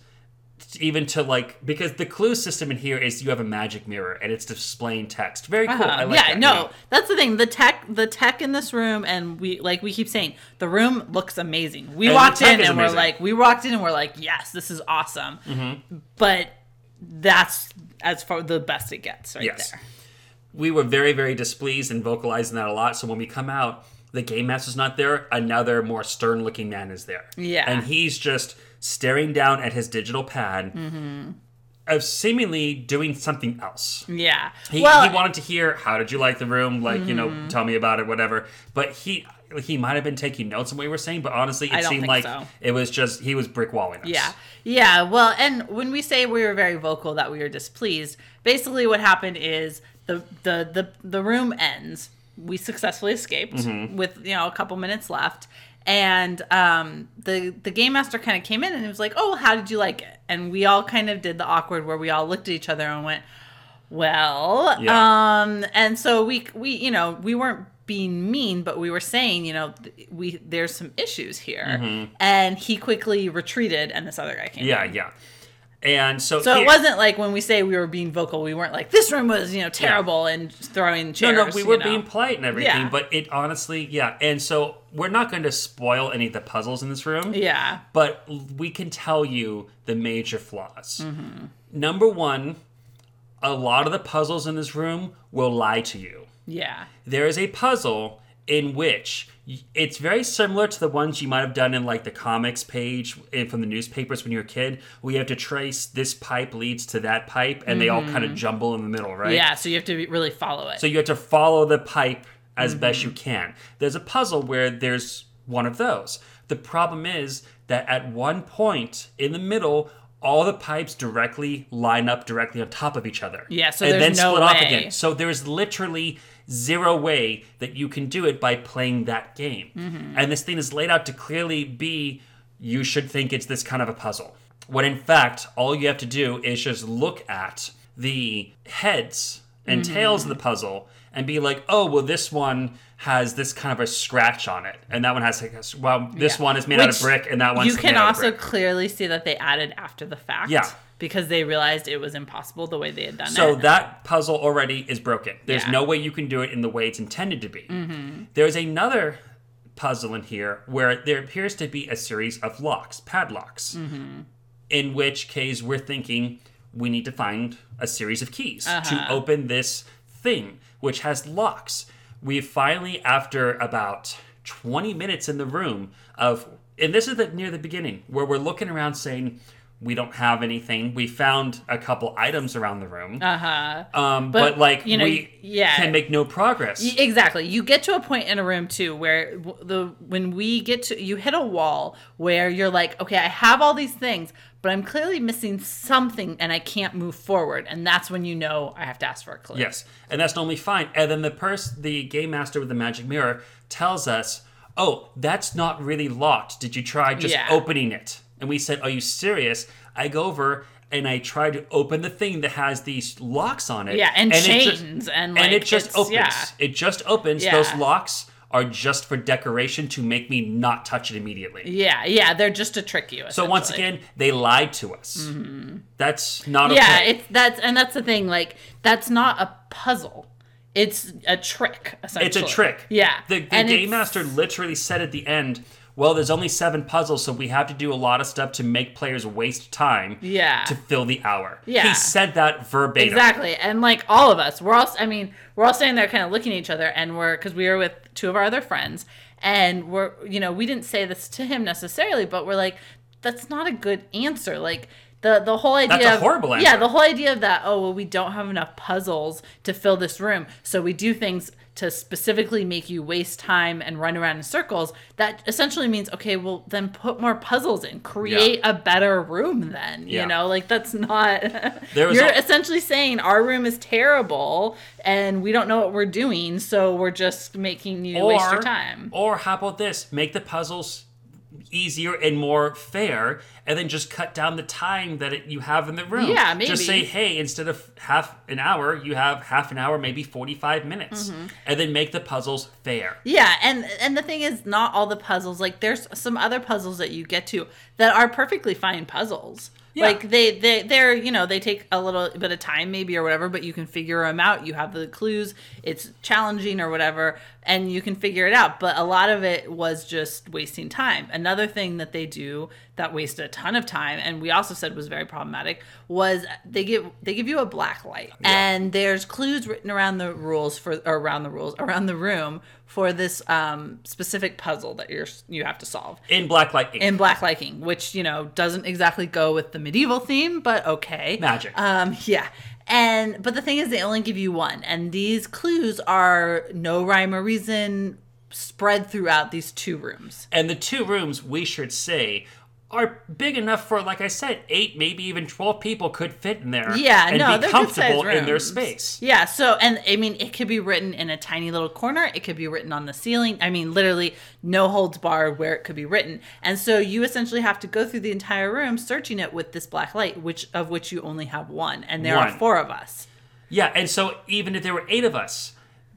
Even to like because the clue system in here is you have a magic mirror and it's displaying text. Very cool. I Uh-huh. like yeah, that, no, know. that's the thing. The tech, the tech in this room, and we like we keep saying the room looks amazing. We And walked in and we're like, we walked in and we're like, yes, this is awesome. Mm-hmm. But that's as far the best it gets right Yes. there. we were very very displeased and vocalizing that a lot so when we come out the game master's not there. Another more stern looking man is there. Yeah. And he's just staring down at his digital pad. Of seemingly doing something else. Yeah. He, well, Mm-hmm. he wanted to hear how did you like the room, like you know, tell me about it, whatever. But he he might have been taking notes on what we were saying, but honestly, it seemed like so. it was just he was brick walling us. Yeah. Yeah. Well, and when we say we were very vocal that we were displeased, basically what happened is the the the, the room ends. We successfully escaped Mm-hmm. with you know a couple minutes left. And um, the the game master kind of came in and it was like, "Oh, how did you like it?" And we all kind of did the awkward where we all looked at each other and went, "Well," Yeah. um, and so we we you know we weren't being mean, but we were saying, you know, we there's some issues here, and he quickly retreated, and this other guy came. Mm-hmm. Yeah, in. yeah. And so So it wasn't like when we say we were being vocal, we weren't like this room was you know terrible and throwing chairs. no, no, we were know. being polite and everything, Yeah. but it honestly, yeah. And so we're not going to spoil any of the puzzles in this room. Yeah, but we can tell you the major flaws. Mm-hmm. Number one, a lot of the puzzles in this room will lie to you. Yeah, There is a puzzle in which it's very similar to the ones you might have done in like the comics page and from the newspapers when you were a kid. We have to trace this pipe leads to that pipe, and they all kind of jumble in the middle, right? Mm-hmm. yeah. So you have to really follow it. So you have to follow the pipe as best Mm-hmm. you can. There's a puzzle where there's one of those. The problem is that at one point in the middle, all the pipes directly line up directly on top of each other. Yeah, so and then no split off again. So there's literally zero way that you can do it by playing that game. Mm-hmm. And this thing is laid out to clearly be you should think it's this kind of a puzzle. When in fact, all you have to do is just look at the heads and Mm-hmm. tails of the puzzle and be like, oh, well, this one has this kind of a scratch on it, and that one has like well, this Yeah. one is made out of brick, and that one's you can made out of also clearly see that they added after the fact. Yeah. Because they realized it was impossible the way they had done So it. So that puzzle already is broken. There's Yeah. Mm-hmm. no way you can do it in the way it's intended to be. There's another puzzle in here where there appears to be a series of locks, padlocks, Mm-hmm. in which case we're thinking we need to find a series of keys Uh-huh. to open this thing, which has locks. We finally, after about 20 minutes in the room of, and this is the, near the beginning, where we're looking around saying, we don't have anything. We found a couple items around the room. uh huh. Um, but, But, like you know, we yeah. can make no progress. Exactly. You get to a point in a room too where the when we get to you hit a wall where you're like, okay, I have all these things, but I'm clearly missing something and I can't move forward, and that's when you know I have to ask for a clue. yes, and that's normally fine. And then the person, the game master with the magic mirror, tells us, "Oh, that's not really locked. Did you try just Yeah. opening it?" And we said, "Are you serious?" I go over and I try to open the thing that has these locks on it. Yeah, and, it just- chains and and it just opens. Yeah. It just opens. Yeah. Those locks are just for decoration to make me not touch it immediately. Yeah, yeah, they're just to trick you. So once again, they lied to us. That's not Mm-hmm. yeah, okay. it's that's and that's the thing. Like that's not a puzzle; it's a trick. Essentially, It's a trick. Yeah, The, the game master literally said at the end, well, there's only seven puzzles, so we have to do a lot of stuff to make players waste time Yeah. to fill the hour. Yeah. He said that verbatim. Exactly. And like all of us, we're all, I mean, we're all standing there kind of looking at each other and we're, because we were with two of our other friends and we're, you know, we didn't say this to him necessarily, but we're like, that's not a good answer. Like, the, the whole idea That's a of- horrible Yeah, the whole idea of that, oh, well, we don't have enough puzzles to fill this room. So we do things to specifically make you waste time and run around in circles. That essentially means, okay, well, then put more puzzles in. Create a better room then. You know, like that's not. You're a- essentially saying our room is terrible and we don't know what we're doing, so we're just making you waste your time. Or how about this? Make the puzzles easier and more fair, and then just cut down the time that it, you have in the room. Yeah, maybe. Just say, hey, instead of half an hour, you have half an hour, maybe forty-five minutes, Mm-hmm. and then make the puzzles fair. Yeah, and and the thing is, not all the puzzles. Like, there's some other puzzles that you get to that are perfectly fine puzzles. Yeah. Like they they they're you know they take a little bit of time maybe or whatever, but you can figure them out. You have the clues. It's challenging or whatever, and you can figure it out. But a lot of it was just wasting time. Another thing that they do that wasted a ton of time, and we also said was very problematic, was they give they give you a black light, and there's clues written around the rules for or around the rules around the room for this um, specific puzzle that you're you have to solve In Blacklight Ink. in Black lighting which you know doesn't exactly go with the medieval theme, but okay. Magic. Um, yeah. And but the thing is, they only give you one, and these clues are no rhyme or reason spread throughout these two rooms. and the two rooms, we should say, are big enough for, like I said, eight, maybe even 12 people could fit in there. Yeah, and no, be they're comfortable in their space. Yeah, so and I mean, it could be written in a tiny little corner. It could be written on the ceiling. I mean, literally no holds barred where it could be written. And so you essentially have to go through the entire room searching it with this black light, which of which you only have one, and there are four of us. Yeah, and so even if there were eight of us,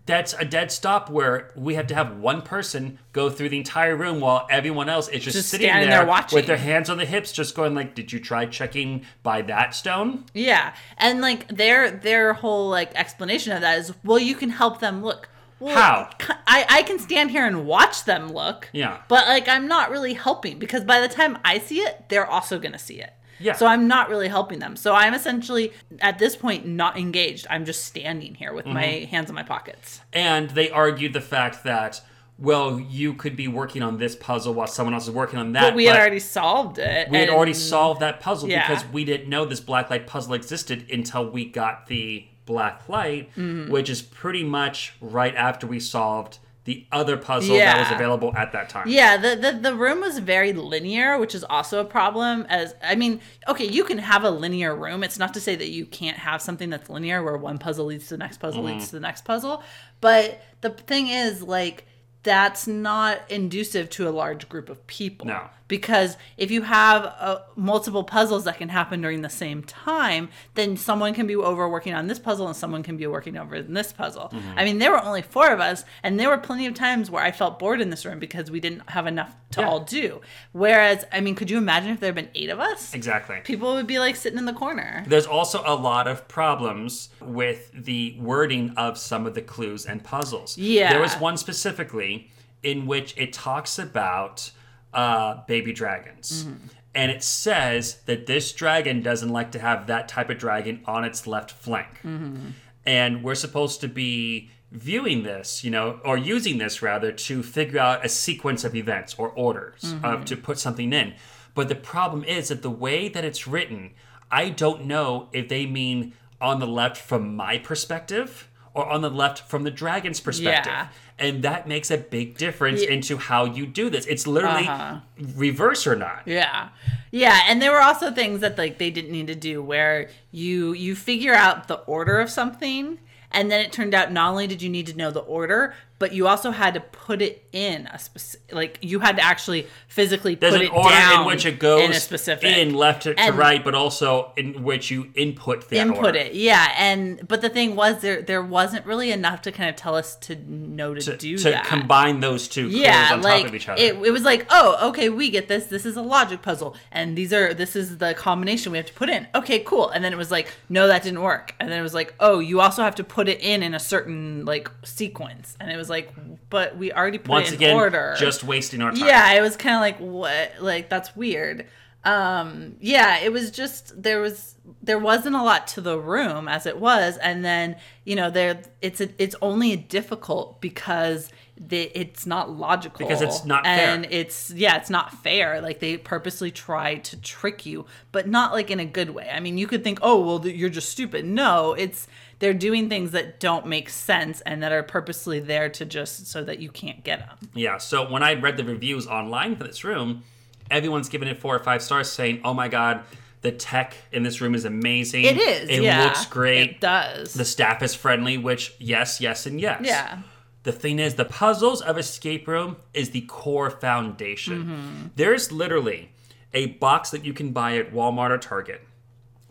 that's a dead stop where we have to have one person go through the entire room while everyone else is just, Just sitting there, there watching. with their hands on the hips, just going like, "Did you try checking by that stone?" Yeah, and like their their whole like explanation of that is, well, you can help them look. Well, How? I can stand here and watch them look. Yeah. but like I'm not really helping because by the time I see it, they're also gonna see it. Yeah. So I'm not really helping them. So I'm essentially at this point not engaged. I'm just standing here with my Mm-hmm. hands in my pockets. And they argued the fact that, well, you could be working on this puzzle while someone else is working on that. But we had already solved it. we had already solved that puzzle Yeah. because we didn't know this black light puzzle existed until we got the black light, Mm-hmm. which is pretty much right after we solved the other puzzle that was available at that time. Yeah, the, the the room was very linear, which is also a problem. As I mean, okay, you can have a linear room. It's not to say that you can't have something that's linear, where one puzzle leads to the next puzzle Mm-hmm. leads to the next puzzle. But the thing is, like, that's not inducive to a large group of people. No. Because if you have uh, multiple puzzles that can happen during the same time, then someone can be over working on this puzzle and someone can be working over in this puzzle. Mm-hmm. I mean, there were only four of us, and there were plenty of times where I felt bored in this room because we didn't have enough to Yeah. all do. Whereas, I mean, could you imagine if there had been eight of us? Exactly. People would be like sitting in the corner. There's also a lot of problems with the wording of some of the clues and puzzles. Yeah. There was one specifically in which it talks about uh, baby dragons. Mm-hmm. And it says that this dragon doesn't like to have that type of dragon on its left flank. Mm-hmm. And we're supposed to be viewing this, you know, or using this rather to figure out a sequence of events or orders Mm-hmm. of to put something in. But the problem is that the way that it's written, I don't know if they mean on the left from my perspective or on the left from the dragon's perspective. Yeah. And that makes a big difference Yeah. into how you do this. It's literally Uh-huh. reverse or not. Yeah. Yeah, and there were also things that like they didn't need to do where you you figure out the order of something and then it turned out not only did you need to know the order, but you also had to put it in a specific like you had to actually physically There's put an it order down in which it goes in a specific in left to, to right, but also in which you input that input order. it. Yeah, and but the thing was there there wasn't really enough to kind of tell us to know to, to, do to that. combine those two yeah on like top of each other. It, it was like oh okay we get this this is a logic puzzle and these are this is the combination we have to put in okay cool and then it was like no that didn't work and then it was like oh you also have to put it in in a certain like sequence and it was like but we already put Once it in again, order. just wasting our time. yeah it was kind of like what? Like that's weird. Um yeah it was just there was there wasn't a lot to the room as it was and then you know there it's a, it's only difficult because the, it's not logical. Because it's not fair. and it's yeah it's not fair. Like they purposely try to trick you but not like in a good way. I mean you could think oh well you're just stupid. No it's they're doing things that don't make sense and that are purposely there to just so that you can't get them Yeah, so when I read the reviews online for this room, everyone's giving it four or five stars saying, oh my god, the tech in this room is amazing. it is It yeah. looks great. it does The staff is friendly, which, yes, yes, and yes. Yeah. The thing is, the puzzles of Escape Room is the core foundation. Mm-hmm. There's literally a box that you can buy at Walmart or Target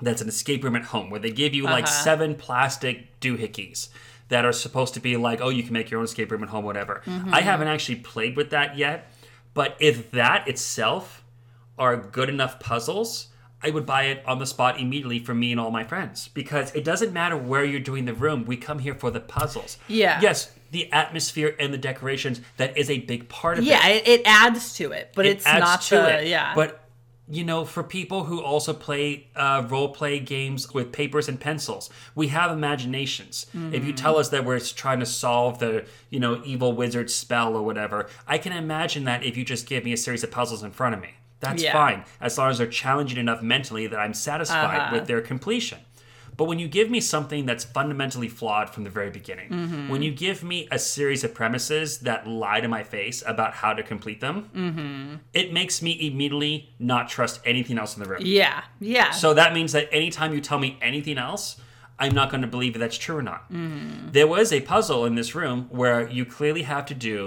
that's an escape room at home where they give you like Uh-huh. seven plastic doohickeys that are supposed to be like, oh, you can make your own escape room at home, whatever. Mm-hmm. I haven't actually played with that yet, but if that itself are good enough puzzles, I would buy it on the spot immediately for me and all my friends because it doesn't matter where you're doing the room. We come here for the puzzles. Yeah. Yes, the atmosphere and the decorations that is a big part of it. Yeah, it, adds to it, but It it's not to the it. yeah. But you know, for people who also play uh, role play games with papers and pencils, we have imaginations. If Mm-hmm. you tell us that we're trying to solve the you know evil wizard spell or whatever, I can imagine that if you just give me a series of puzzles in front of me. That's Yeah. fine, as long as they're challenging enough mentally that I'm satisfied Uh-huh. with their completion. But when you give me something that's fundamentally flawed from the very beginning, Mm-hmm. when you give me a series of premises that lie to my face about how to complete them, Mm-hmm. it makes me immediately not trust anything else in the room. yeah, yeah. So that means that anytime you tell me anything else, I'm not going to believe if that's true or not. Mm-hmm. There was a puzzle in this room where you clearly have to do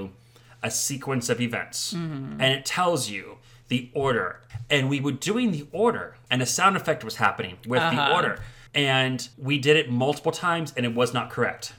a sequence of events, Mm-hmm. and it tells you the order. And we were doing the order, and a sound effect was happening with the Uh-huh. order. And we did it multiple times, and it was not correct.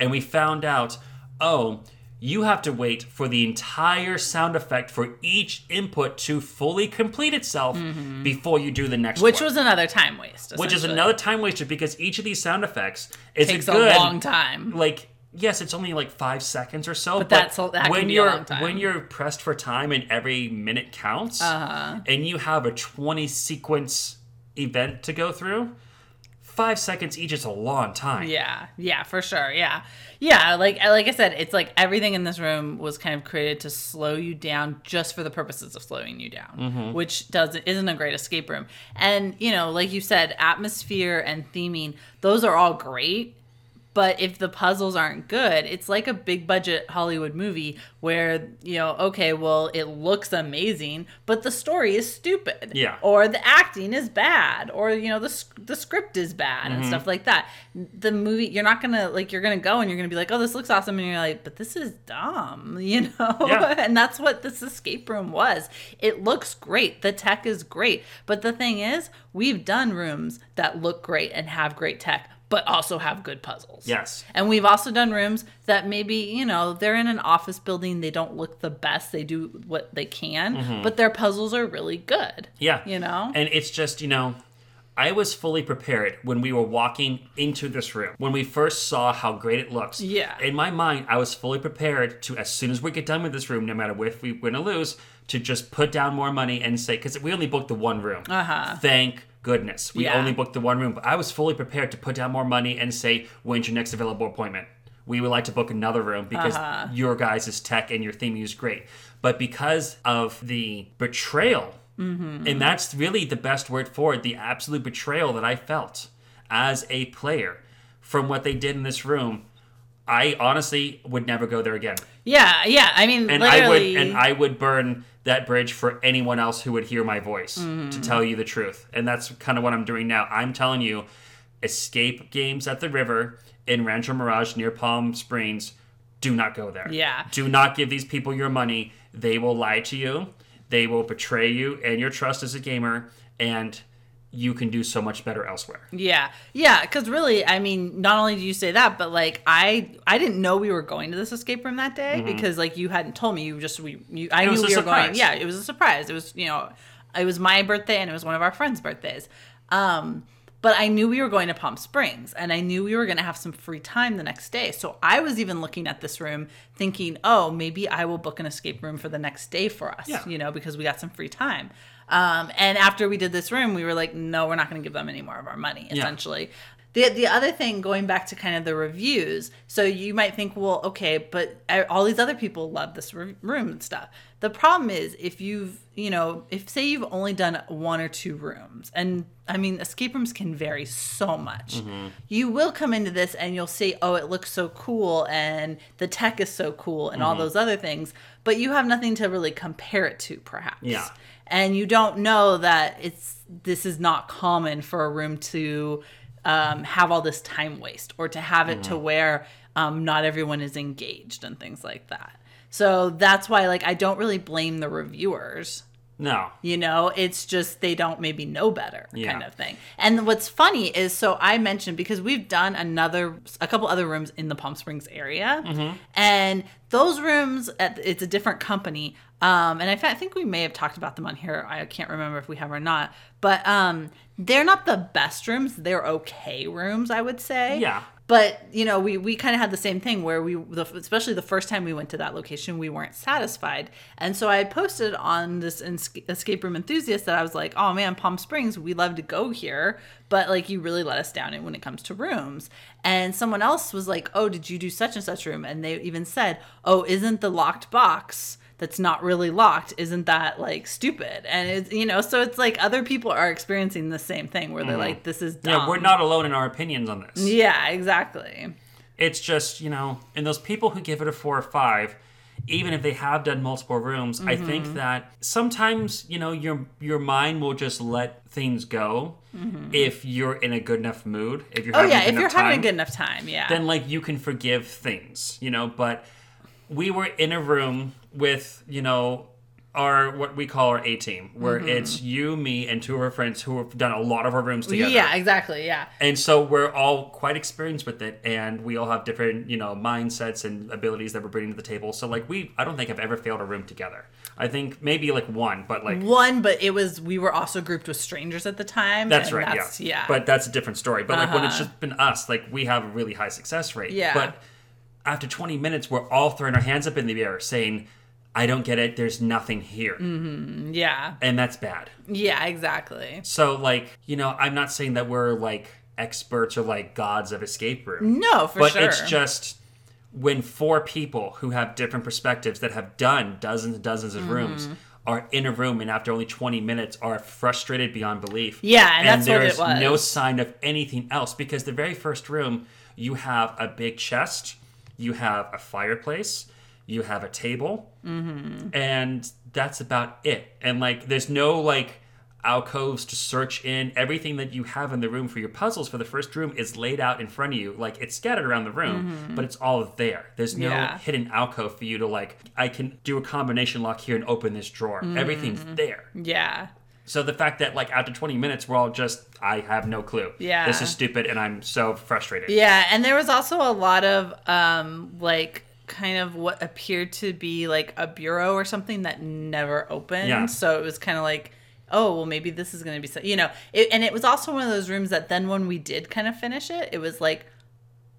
And we found out, oh, you have to wait for the entire sound effect for each input to fully complete itself before you do the next Mm-hmm. which one was another time waste. which is another time waster because each of these sound effects is takes a good a long time. like yes it's only like five seconds or so but, that's a- that can when be a you're long time. when you're pressed for time and every minute counts Uh-huh. and you have a 20 sequence event to go through five seconds each is a long time Yeah, yeah, for sure. Yeah, yeah. Like like I said, it's like everything in this room was kind of created to slow you down, just for the purposes of slowing you down, Mm-hmm. which doesn't isn't a great escape room. And you know, like you said, atmosphere and theming, those are all great. But if the puzzles aren't good, it's like a big budget Hollywood movie where, you know, okay, well, it looks amazing, but the story is stupid. Yeah. Or the acting is bad, or, you know, the, the script is bad Mm-hmm. and stuff like that. The movie, you're not to, like, you're to go and you're to be like, oh, this looks awesome. And you're like, but this is dumb, you know? Yeah. and that's what this escape room was. It looks great. The tech is great. But the thing is, we've done rooms that look great and have great tech. But also have good puzzles. yes And we've also done rooms that maybe, you know, they're in an office building, they don't look the best, they do what they can, but their puzzles are really good. Mm-hmm. yeah You know? and it's just you know I was fully prepared when we were walking into this room. When we first saw how great it looks. Yeah. In my mind, I was fully prepared to, as soon as we get done with this room, no matter if we win or lose, to just put down more money and say, because we only booked the one room. Uh-huh. Thank goodness. We Yeah. only booked the one room. But I was fully prepared to put down more money and say, when's your next available appointment? We would like to book another room because Uh-huh. your guys' tech and your theming is great. But because of the betrayal Mm-hmm. and that's really the best word for it the absolute betrayal that I felt as a player from what they did in this room. I honestly would never go there again. Yeah, yeah. I mean, And I would and I would burn that bridge for anyone else who would hear my voice Mm-hmm. to tell you the truth. And that's kind of what I'm doing now. I'm telling you escape games at the river in Rancho Mirage near Palm Springs do not go there. Yeah. Do not give these people your money. They will lie to you. They will betray you and your trust as a gamer and you can do so much better elsewhere. Yeah, yeah, because really, I mean, not only do you say that, but like I, I didn't know we were going to this escape room that day because like you hadn't told me. You just we, you, I Mm-hmm. It knew we were going. Yeah, it was a surprise. It was you know, it was my birthday and it was one of our friends' birthdays. Um, but I knew we were going to Palm Springs and I knew we were going to have some free time the next day. So I was even looking at this room thinking, oh, maybe I will book an escape room for the next day for us, Yeah. you know, because we got some free time. Um, and after we did this room, we were like, no, we're not going to give them any more of our money, Yeah. essentially. The, the other thing, going back to kind of the reviews, so you might think, well, okay, but uh, all these other people love this re- room and stuff. The problem is, if you've, you know, if say you've only done one or two rooms, and I mean, escape rooms can vary so much, you will come into this and you'll see, oh, it looks so cool, and the tech is so cool, and all those other things, but you have nothing to really compare it to, perhaps. Yeah. and you don't know that it's this is not common for a room to um, have all this time waste or to have it to where um, not everyone is engaged and things like that so that's why like i don't really blame the reviewers No. you know it's just they don't maybe know better Yeah. kind of thing and what's funny is so i mentioned because we've done another a couple other rooms in the palm springs area Mm-hmm. and those rooms at, it's a different company um, and I, I think we may have talked about them on here i can't remember if we have or not but um, they're not the best rooms they're okay rooms i would say Yeah. But you know we, we kind of had the same thing where we the, especially the first time we went to that location we weren't satisfied. And so i posted on this escape room enthusiast that i was like oh man palm springs we love to go here but like you really let us down when it comes to rooms. And someone else was like oh did you do such and such room? And they even said oh isn't the locked box that's not really locked isn't that like stupid and it's you know so it's like other people are experiencing the same thing where they're like this is dumb. Mm-hmm. Yeah, we're not alone in our opinions on this. yeah exactly It's just, you know, and those people who give it a four or five, even if they have done multiple rooms, I Mm-hmm. think that sometimes, you know, your your mind will just let things go if you're in a good enough mood. If you're Mm-hmm. oh having yeah if you're enough having time, a good enough time yeah then like you can forgive things, you know, but we were in a room with, you know, our what we call our A team, where Mm-hmm. it's you, me, and two of our friends who have done a lot of our rooms together. yeah exactly yeah And so we're all quite experienced with it, and we all have different, you know, mindsets and abilities that we're bringing to the table. So, like, we, I don't think I've ever failed a room together. I think maybe like one, but like, one but it was we were also grouped with strangers at the time that's and right, that's, yeah. yeah But that's a different story. But like, when it's Uh-huh. just been us, like, we have a really high success rate. Yeah. But after 20 minutes, we're all throwing our hands up in the air saying, I don't get it. There's nothing here. Mm-hmm. yeah And that's bad. yeah exactly So, like, you know, I'm not saying that we're like experts or like gods of escape room. no for but sure But it's just when four people who have different perspectives that have done dozens and dozens of Mm-hmm. rooms are in a room and after only 20 minutes are frustrated beyond belief Yeah, and there's it was. no sign of anything else because the very first room you have a big chest you have a fireplace you have a table Mm-hmm. and that's about it and like there's no like alcoves to search in everything that you have in the room for your puzzles for the first room is laid out in front of you like it's scattered around the room but it's all there there's no Mm-hmm. Yeah. hidden alcove for you to like i can do a combination lock here and open this drawer Mm-hmm. everything's there yeah so the fact that like after 20 minutes we're all just i have no clue Yeah. this is stupid and i'm so frustrated Yeah, and there was also a lot of um like kind of what appeared to be like a bureau or something that never opened. Yeah. So it was kind of like, oh, well maybe this is going to be so, you know, it, and it was also one of those rooms that then when we did kind of finish it, it was like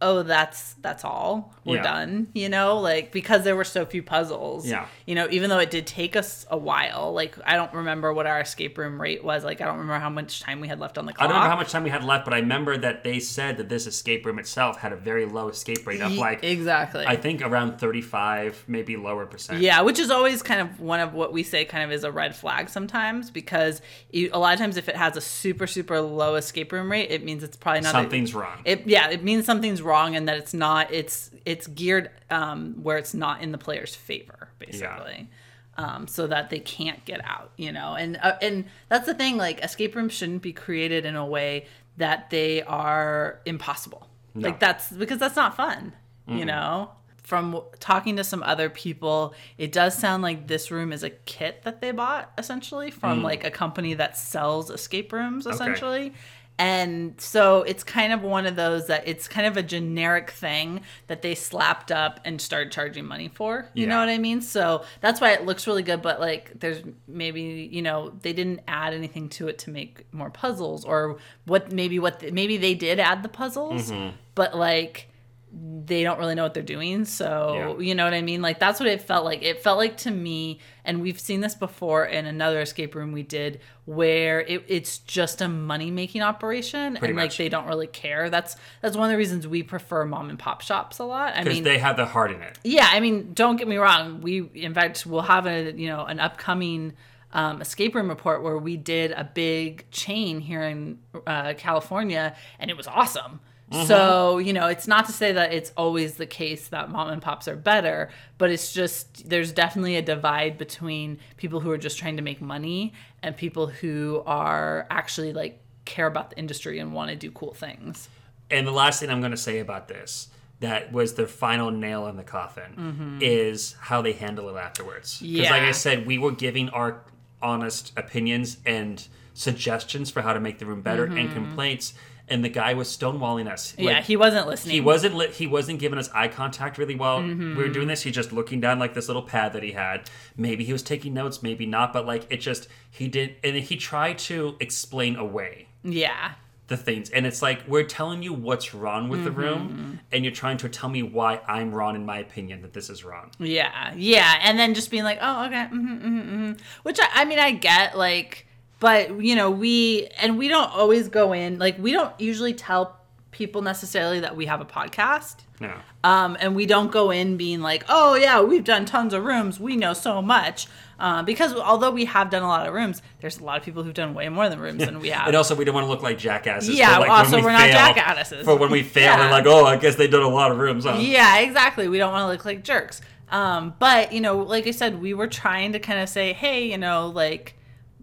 oh that's that's all we're Yeah. done you know like because there were so few puzzles Yeah. you know even though it did take us a while like i don't remember what our escape room rate was like i don't remember how much time we had left on the I don't remember how much time we had left, but I remember that they said that this escape room itself had a very low escape rate of like exactly I think around 35, maybe lower percent. Yeah, which is always kind of one of what we say kind of is a red flag sometimes because you, a lot of times if it has a super super low escape room rate, it means it's probably not a- Something's wrong. it yeah, it means something's wrong and that it's not it's it's geared um, where it's not in the player's favor basically. Um, so that they can't get out, you know, and uh, and that's the thing. Like escape rooms shouldn't be created in a way that they are impossible. No. Like that's because that's not fun, you know. From talking to some other people, it does sound like this room is a kit that they bought essentially from like a company that sells escape rooms essentially. And so it's kind of one of those that it's kind of a generic thing that they slapped up and started charging money for. You know what I mean? So that's why it looks really good, but like there's maybe, you know, they didn't add anything to it to make more puzzles or what maybe what the, maybe they did add the puzzles, mm-hmm. but like they don't really know what they're doing. So, Yeah. you know what I mean? Like that's what it felt like. It felt like to me, and we've seen this before in another escape room we did where it, it's just a money making operation Pretty and like they don't really care. That's that's one of the reasons we prefer mom and pop shops a lot. I Because mean they have the heart in it. yeah, I mean, don't get me wrong. We, in fact, we'll have a you know an upcoming um, escape room report where we did a big chain here in uh, California, and it was awesome. Mm-hmm. So you know, it's not to say that it's always the case that mom and pops are better, but it's just there's definitely a divide between people who are just trying to make money and people who are actually like care about the industry and want to do cool things. And the last thing I'm going to say about this that was the final nail in the coffin mm-hmm. is how they handle it afterwards. Because, like I said, we were giving our honest opinions and suggestions for how to make the room better and mm-hmm. complaints, and the guy was stonewalling us. yeah, he wasn't listening. he wasn't li- he wasn't giving us eye contact really well. Mm-hmm. We were doing this. He's just looking down like this little pad that he had. Maybe he was taking notes, maybe not. But like it just he did, and he tried to explain away. Yeah. the things. And it's like we're telling you what's wrong with the Mm-hmm. room, and you're trying to tell me why I'm wrong in my opinion that this is wrong. Yeah, yeah, and then just being like, oh, okay, mm-hmm, mm-hmm, mm-hmm. which I, I mean, I get like, but you know, we and we don't always go in like we don't usually tell people necessarily that we have a podcast. No. Um, and we don't go in being like, oh yeah, we've done tons of rooms, we know so much. Uh, because although we have done a lot of rooms, there's a lot of people who've done way more than rooms than we have. And also, we don't want to look like jackasses. Yeah, like, also, we we're not jackasses. For when we fail, Yeah. we're like, oh, I guess they did a lot of rooms. Huh? Yeah, exactly. We don't want to look like jerks. Um, but you know, like I said, we were trying to kind of say, hey, you know, like,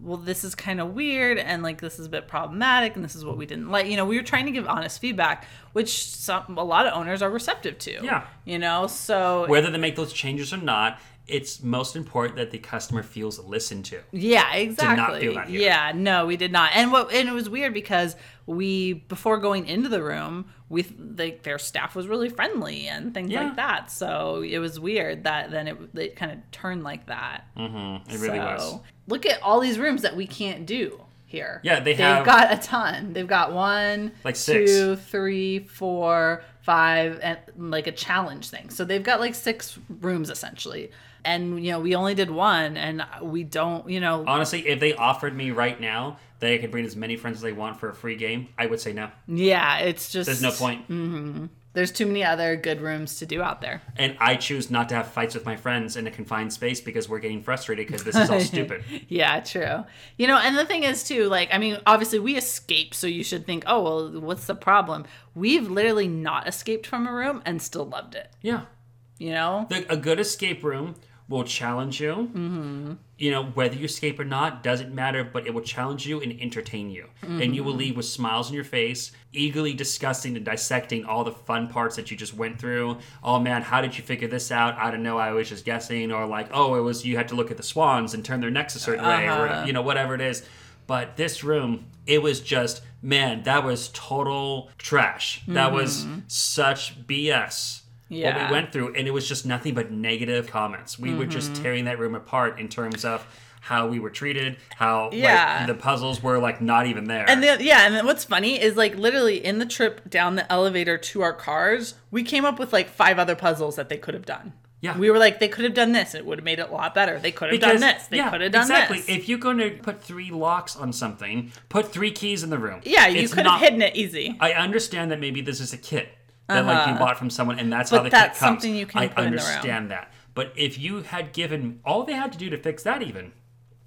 well, this is kind of weird, and like this is a bit problematic, and this is what we didn't like. You know, we were trying to give honest feedback, which some a lot of owners are receptive to. Yeah. You know, so Whether they make those changes or not, it's most important that the customer feels listened to. Yeah, exactly. feel that. Yeah, no, we did not. And what and it was weird because we before going into the room, we like their staff was really friendly and things Yeah. like that. So it was weird that then it it kind of turned like that. Mm-hmm. It really was. Look at all these rooms that we can't do here. Yeah, they They've have- got a ton. They've got one, Like six. two, three, four, five, and like a challenge thing. So they've got like six rooms essentially. And you know, we only did one, and we don't, you know, Honestly, if they offered me right now that I could bring as many friends as they want for a free game, I would say no. Yeah, it's just There's no point. Mm-hmm. There's too many other good rooms to do out there. And I choose not to have fights with my friends in a confined space because we're getting frustrated because this is all stupid. Yeah, true. You know, and the thing is too, like, I mean, obviously we escaped, so you should think, oh well, what's the problem? We've literally not escaped from a room and still loved it. Yeah. You know? The, a good escape room will challenge you. Mm-hmm. You know, whether you escape or not doesn't matter, but it will challenge you and entertain you. And you will mm-hmm. leave with smiles on your face, eagerly discussing and dissecting all the fun parts that you just went through. Oh man, how did you figure this out? I don't know, I was just guessing. Or like, oh, it was you had to look at the swans and turn their necks a certain way, or uh-huh. you know, whatever it is. But this room, it was just, man, that was total trash. That was mm-hmm. such BS what we went through, and it was just nothing but negative comments. We were just Mm-hmm. tearing that room apart in terms of how we were treated, how Yeah. like, the puzzles were like not even there. And then, yeah, and then what's funny is like literally in the trip down the elevator to our cars, we came up with like five other puzzles that they could have done. Yeah. We were like, they could have done this. It would have made it a lot better. They could have done this. They yeah, could have done exactly. this. If you're going to put three locks on something, put three keys in the room. yeah, you could have hidden it easy. I understand that maybe this is a kit that like you bought from someone, and that's how Uh-huh. The that's kit comes. something you can I put in the room. understand that, but if you had given all they had to do to fix that, even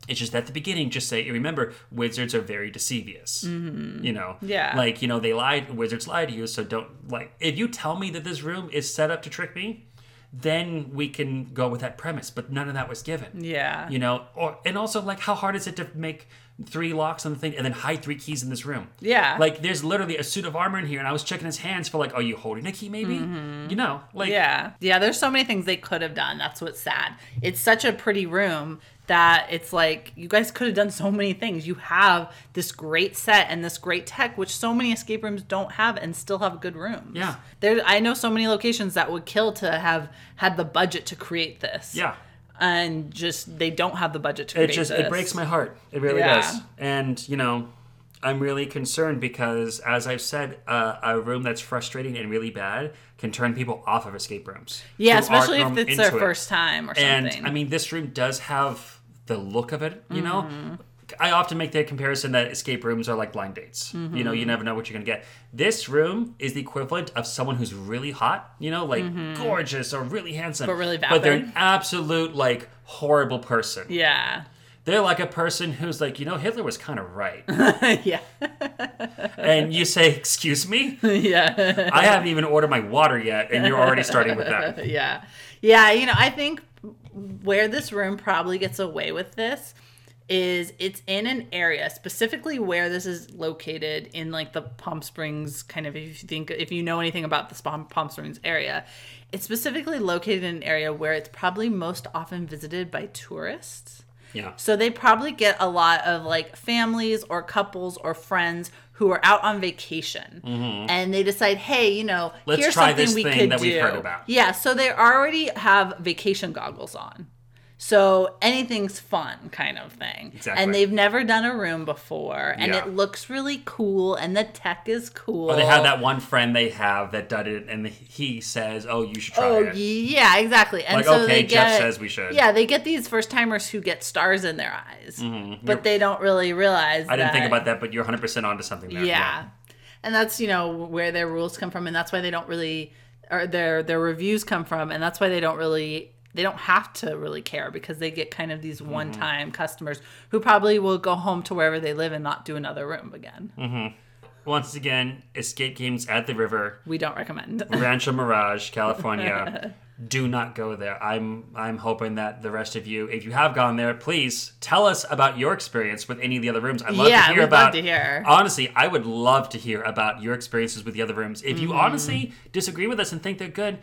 it's just at the beginning, just say, remember, wizards are very deceivious. You know, Mm-hmm. Yeah. like you know they lied, wizards lie to you, so don't like. If you tell me that this room is set up to trick me, then we can go with that premise. But none of that was given Yeah. you know or and also like how hard is it to make three locks on the thing and then hide three keys in this room Yeah. like there's literally a suit of armor in here and i was checking his hands for like are you holding a key maybe mm-hmm. you know like yeah. Yeah, there's so many things they could have done. That's what's sad. It's such a pretty room that it's like you guys could have done so many things. You have this great set and this great tech, which so many escape rooms don't have and still have good rooms. Yeah. There I know so many locations that would kill to have had the budget to create this. yeah And just they don't have the budget to it just this. it breaks my heart it really Yeah. does and you know i'm really concerned because as i've said uh, a room that's frustrating and really bad can turn people off of escape rooms Yeah, especially if it's their it. first time or something. And I mean, this room does have the look of it, you know? Mm-hmm. I often make the comparison that escape rooms are like blind dates. You know, you never know what you're going to get. This room is the equivalent of someone who's really hot, you know, like gorgeous or really handsome. Mm-hmm. But really But they're an absolute, like, horrible person. yeah. They're like a person who's like, you know, Hitler was kind of right. yeah. and you say, excuse me? yeah. I haven't even ordered my water yet, and you're already starting with that. yeah. Yeah, you know, I think where this room probably gets away with this is it's in an area specifically where this is located in like the Palm Springs kind of if you think if you know anything about the Palm Palm Springs area it's specifically located in an area where it's probably most often visited by tourists Yeah. so they probably get a lot of like families or couples or friends who are out on vacation and they decide, hey, you know, Mm-hmm. Let's here's try something this we thing could that do. we've heard about. Yeah, so they already have vacation goggles on. So anything's fun, kind of thing. Exactly. And they've never done a room before, and Yeah. it looks really cool, and the tech is cool. Or they have that one friend they have that did it, and he says, "Oh, you should try Oh it." yeah, exactly. And Like, so okay, they Jeff get, says we should. Yeah, they get these first timers who get stars in their eyes, Mm-hmm. but they don't really realize. I didn't think about that, but you're 100 percent onto something there. Yeah. and that's you know where their rules come from, and that's why they don't really, or their their reviews come from, and that's why they don't really. They don't have to really care because they get kind of these Mm-hmm. one-time customers who probably will go home to wherever they live and not do another room again. Mm. Once again, escape games at the river, We don't recommend. Rancho Mirage, California. Do not go there. I'm I'm hoping that the rest of you, if you have gone there, please tell us about your experience with any of the other rooms. I'd love Yeah, to hear about. to hear. Honestly, I would love to hear about your experiences with the other rooms. If Mm-hmm. you honestly disagree with us and think they're good,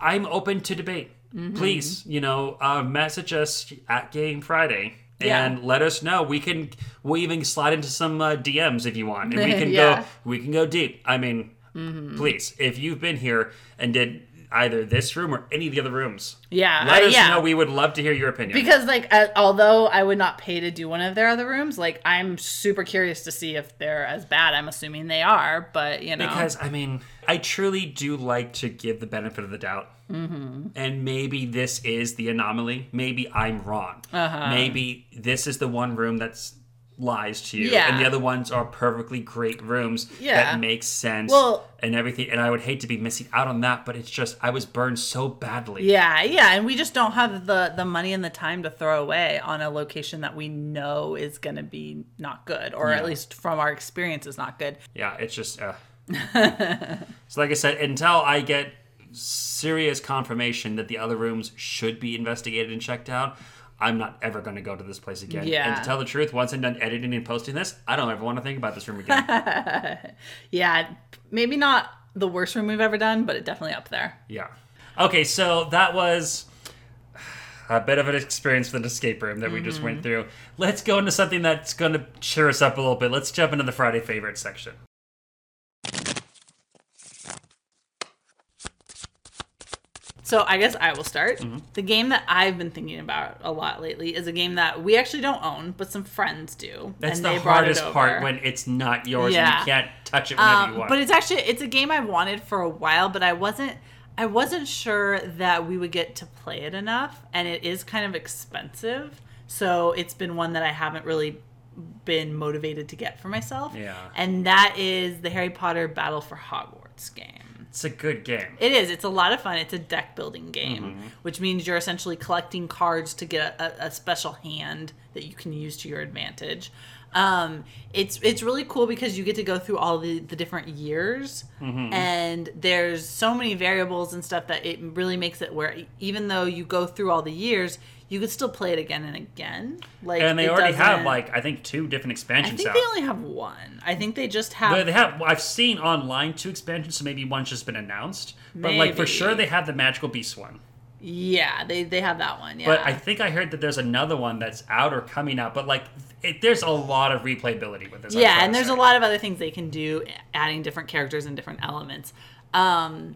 I'm open to debate. Mm-hmm. Please, you know, uh, message us at Game Friday. Yeah. And let us know. We can. We'll even slide into some uh, DMs if you want, and we can Yeah. go. We can go deep. I mean, Mm-hmm. please, if you've been here and did either this room or any of the other rooms, Yeah, let uh, us yeah. know. We would love to hear your opinion. Because like, uh, although I would not pay to do one of their other rooms, like I'm super curious to see if they're as bad. I'm assuming they are, but you know, Because I mean, I truly do like to give the benefit of the doubt. Mm-hmm. And maybe this is the anomaly. Maybe I'm wrong. Uh-huh. Maybe this is the one room that's lies to you, Yeah. and the other ones are perfectly great rooms Yeah. that make sense Well- and everything. And I would hate to be missing out on that, but it's just I was burned so badly. yeah, yeah, and we just don't have the the money and the time to throw away on a location that we know is going to be not good, or at least from our experience is not good. Yeah, it's just. Uh... so, like I said, until I get serious confirmation that the other rooms should be investigated and checked out, I'm not ever going to go to this place again. Yeah. And to tell the truth, once I'm done editing and posting this, I don't ever want to think about this room again. Yeah, maybe not the worst room we've ever done, but it definitely up there. yeah. Okay, so that was a bit of an experience with an escape room that we just Mm-hmm. went through. Let's go into something that's going to cheer us up a little bit. Let's jump into the Friday favorite section. So I guess I will start. Mm-hmm. The game that I've been thinking about a lot lately is a game that we actually don't own, but some friends do. That's and the they brought it hardest part when it's not yours Yeah. and you can't touch it whenever Um, you want. but it's actually it's a game I've wanted for a while, but I wasn't I wasn't sure that we would get to play it enough, and it is kind of expensive. So it's been one that I haven't really been motivated to get for myself. Yeah. And that is the Harry Potter Battle for Hogwarts game. It's a good game. It is. It's a lot of fun. It's a deck building game, Mm-hmm. which means you're essentially collecting cards to get a, a special hand that you can use to your advantage. Um, it's it's really cool because you get to go through all the, the different years, Mm-hmm. and there's so many variables and stuff that it really makes it where even though you go through all the years, you could still play it again and again. Like and they already have like I think two different expansions. I think out. they only have one. I think they just have But they have. I've seen online two expansions, so maybe one's just been announced. But like for sure, they have the Magical Beast one. yeah they they have that one. Yeah, But I think I heard that there's another one that's out or coming out. But like, it, there's a lot of replayability with this. Yeah and there's a lot of other things they can do adding different characters and different elements um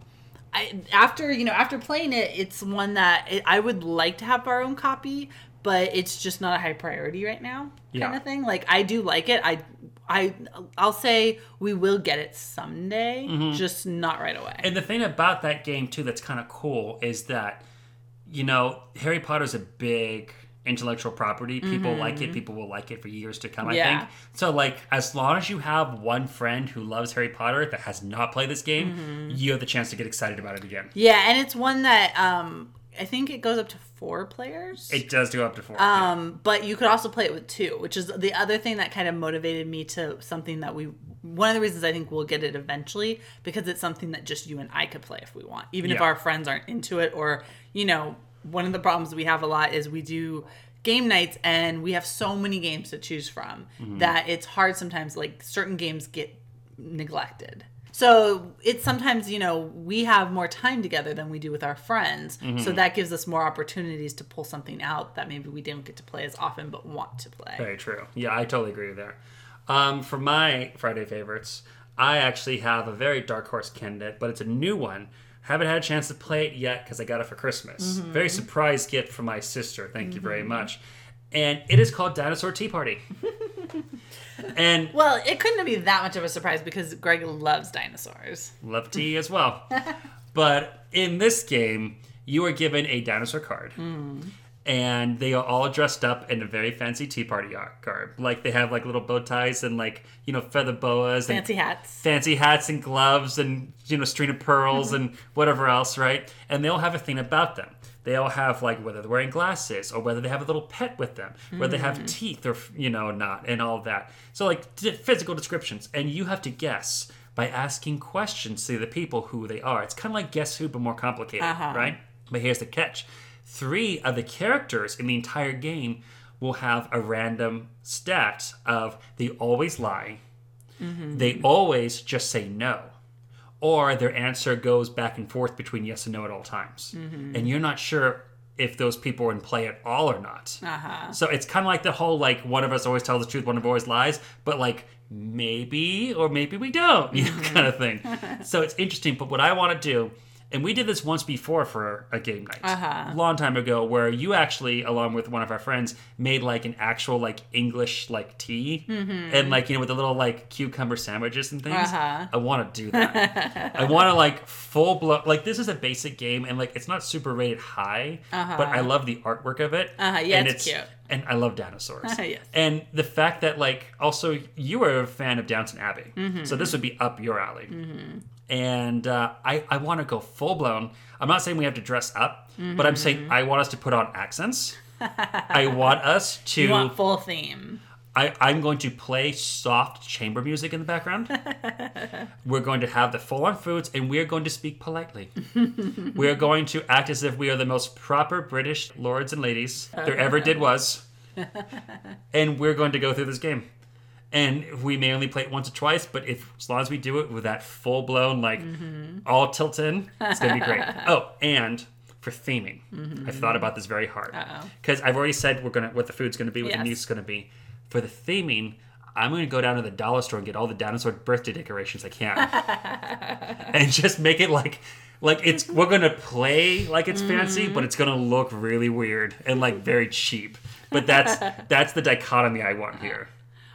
I, after you know after playing it it's one that it, i would like to have our own copy but it's just not a high priority right now kind Yeah. of thing like i do like it i i i'll say we will get it someday Mm-hmm. just not right away And the thing about that game too that's kind of cool is that, you know, Harry Potter's a big intellectual property. People like it. People will like it for years to come. I Mm-hmm. Yeah. think so. Like as long as you have one friend who loves Harry Potter that has not played this game, Mm-hmm. you have the chance to get excited about it again. yeah and it's one that um i think it goes up to four players It does go up to four. yeah. Um, but you could also play it with two, which is the other thing that kind of motivated me to something that we. One of the reasons I think we'll get it eventually because it's something that just you and I could play if we want, even if our friends aren't into it. Or you know, one of the problems we have a lot is we do game nights and we have so many games to choose from Mm-hmm. that it's hard sometimes. Like certain games get neglected. So it's sometimes, you know, we have more time together than we do with our friends. Mm-hmm. So that gives us more opportunities to pull something out that maybe we didn't get to play as often but want to play. Very true. Yeah, I totally agree there. Um, for my Friday favorites, I actually have a very dark horse candidate, but it's a new one Haven't had a chance to play it yet because I got it for Christmas. Mm-hmm. Very surprise gift from my sister. Thank you very much. And it is called Dinosaur Tea Party. and Well, it couldn't be that much of a surprise because Greg loves dinosaurs. love tea as well. but in this game, you are given a dinosaur card. And they are all dressed up in a very fancy tea party garb. Like they have like little bow ties and like, you know, feather boas and Fancy hats. fancy hats and gloves and you know string of pearls mm-hmm. and whatever else, right? And they all have a thing about them. They all have like whether they're wearing glasses or whether they have a little pet with them, whether they have mm. teeth or you know not, and all that. So like d- physical descriptions, and you have to guess by asking questions to the people who they are. It's kind of like Guess Who, but more complicated, uh-huh. right? But here's the catch: three of the characters in the entire game will have a random stat of they always lie, mm-hmm. they always just say no. Or their answer goes back and forth between yes and no at all times. Mm-hmm. And you're not sure if those people are in play at all or not. Uh-huh. so it's kind of like the whole like one of us always tells the truth one of us always lies but like maybe or maybe we don't you know mm-hmm. kind of thing. So it's interesting but what i want to do and we did this once before for a game night Uh-huh. a long time ago where you actually along with one of our friends made like an actual like english like tea and like you know with the little like cucumber sandwiches and things Mm-hmm. Uh-huh. i want to do that i want to like full blown like this is a basic game and like it's not super rated high but i love the artwork of it Uh-huh, yeah, and it's cute. and i love dinosaurs Yes. and the fact that like also you are a fan of downton abbey Mm-hmm. so this would be up your alley and uh, I, I want to go full blown. I'm not saying we have to dress up, but I'm saying Mm-hmm. I want us to put on accents. I want us to. You want full theme. I, I'm going to play soft chamber music in the background. we're going to have the full on foods, and we're going to speak politely. we're going to act as if we are the most proper British lords and ladies there ever did was. and we're going to go through this game. And we may only play it once or twice, but if as long as we do it with that full blown, like mm-hmm. all tilt in, it's gonna be great. oh, and for theming, mm-hmm. I've thought about this very hard because I've already said we're gonna what the food's gonna be, what Yes. the music's gonna be. For the theming, I'm gonna go down to the dollar store and get all the dinosaur birthday decorations I can, and just make it like. Like it's we're gonna play like it's fancy, mm-hmm. but it's gonna look really weird and like very cheap. But that's that's the dichotomy I want here.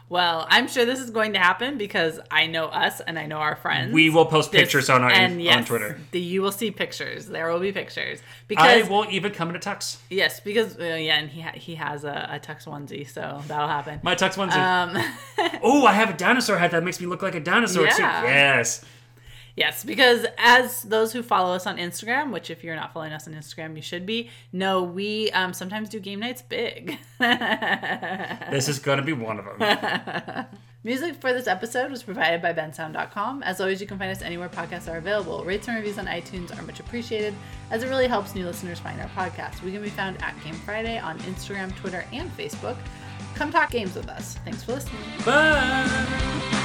Well, I'm sure this is going to happen because I know us and I know our friends. We will post This- pictures on our and on Twitter. The, you will see pictures. There will be pictures I because will even come in a tux. yes, because uh, yeah, and he ha- he has a, a tux onesie, so that'll happen. My tux onesie. Um, oh, I have a dinosaur hat that makes me look like a dinosaur too. Yes. Yes, because as those who follow us on Instagram, which if you're not following us on Instagram, you should be. No, we um, sometimes do game nights big. This is gonna be one of them. Music for this episode was provided by bensound.com. As always, you can find us anywhere podcasts are available. Rates and reviews on iTunes are much appreciated as it really helps new listeners find our podcast. We can be found at Game Friday on Instagram, Twitter, and Facebook. Come talk games with us. Thanks for listening. Bye.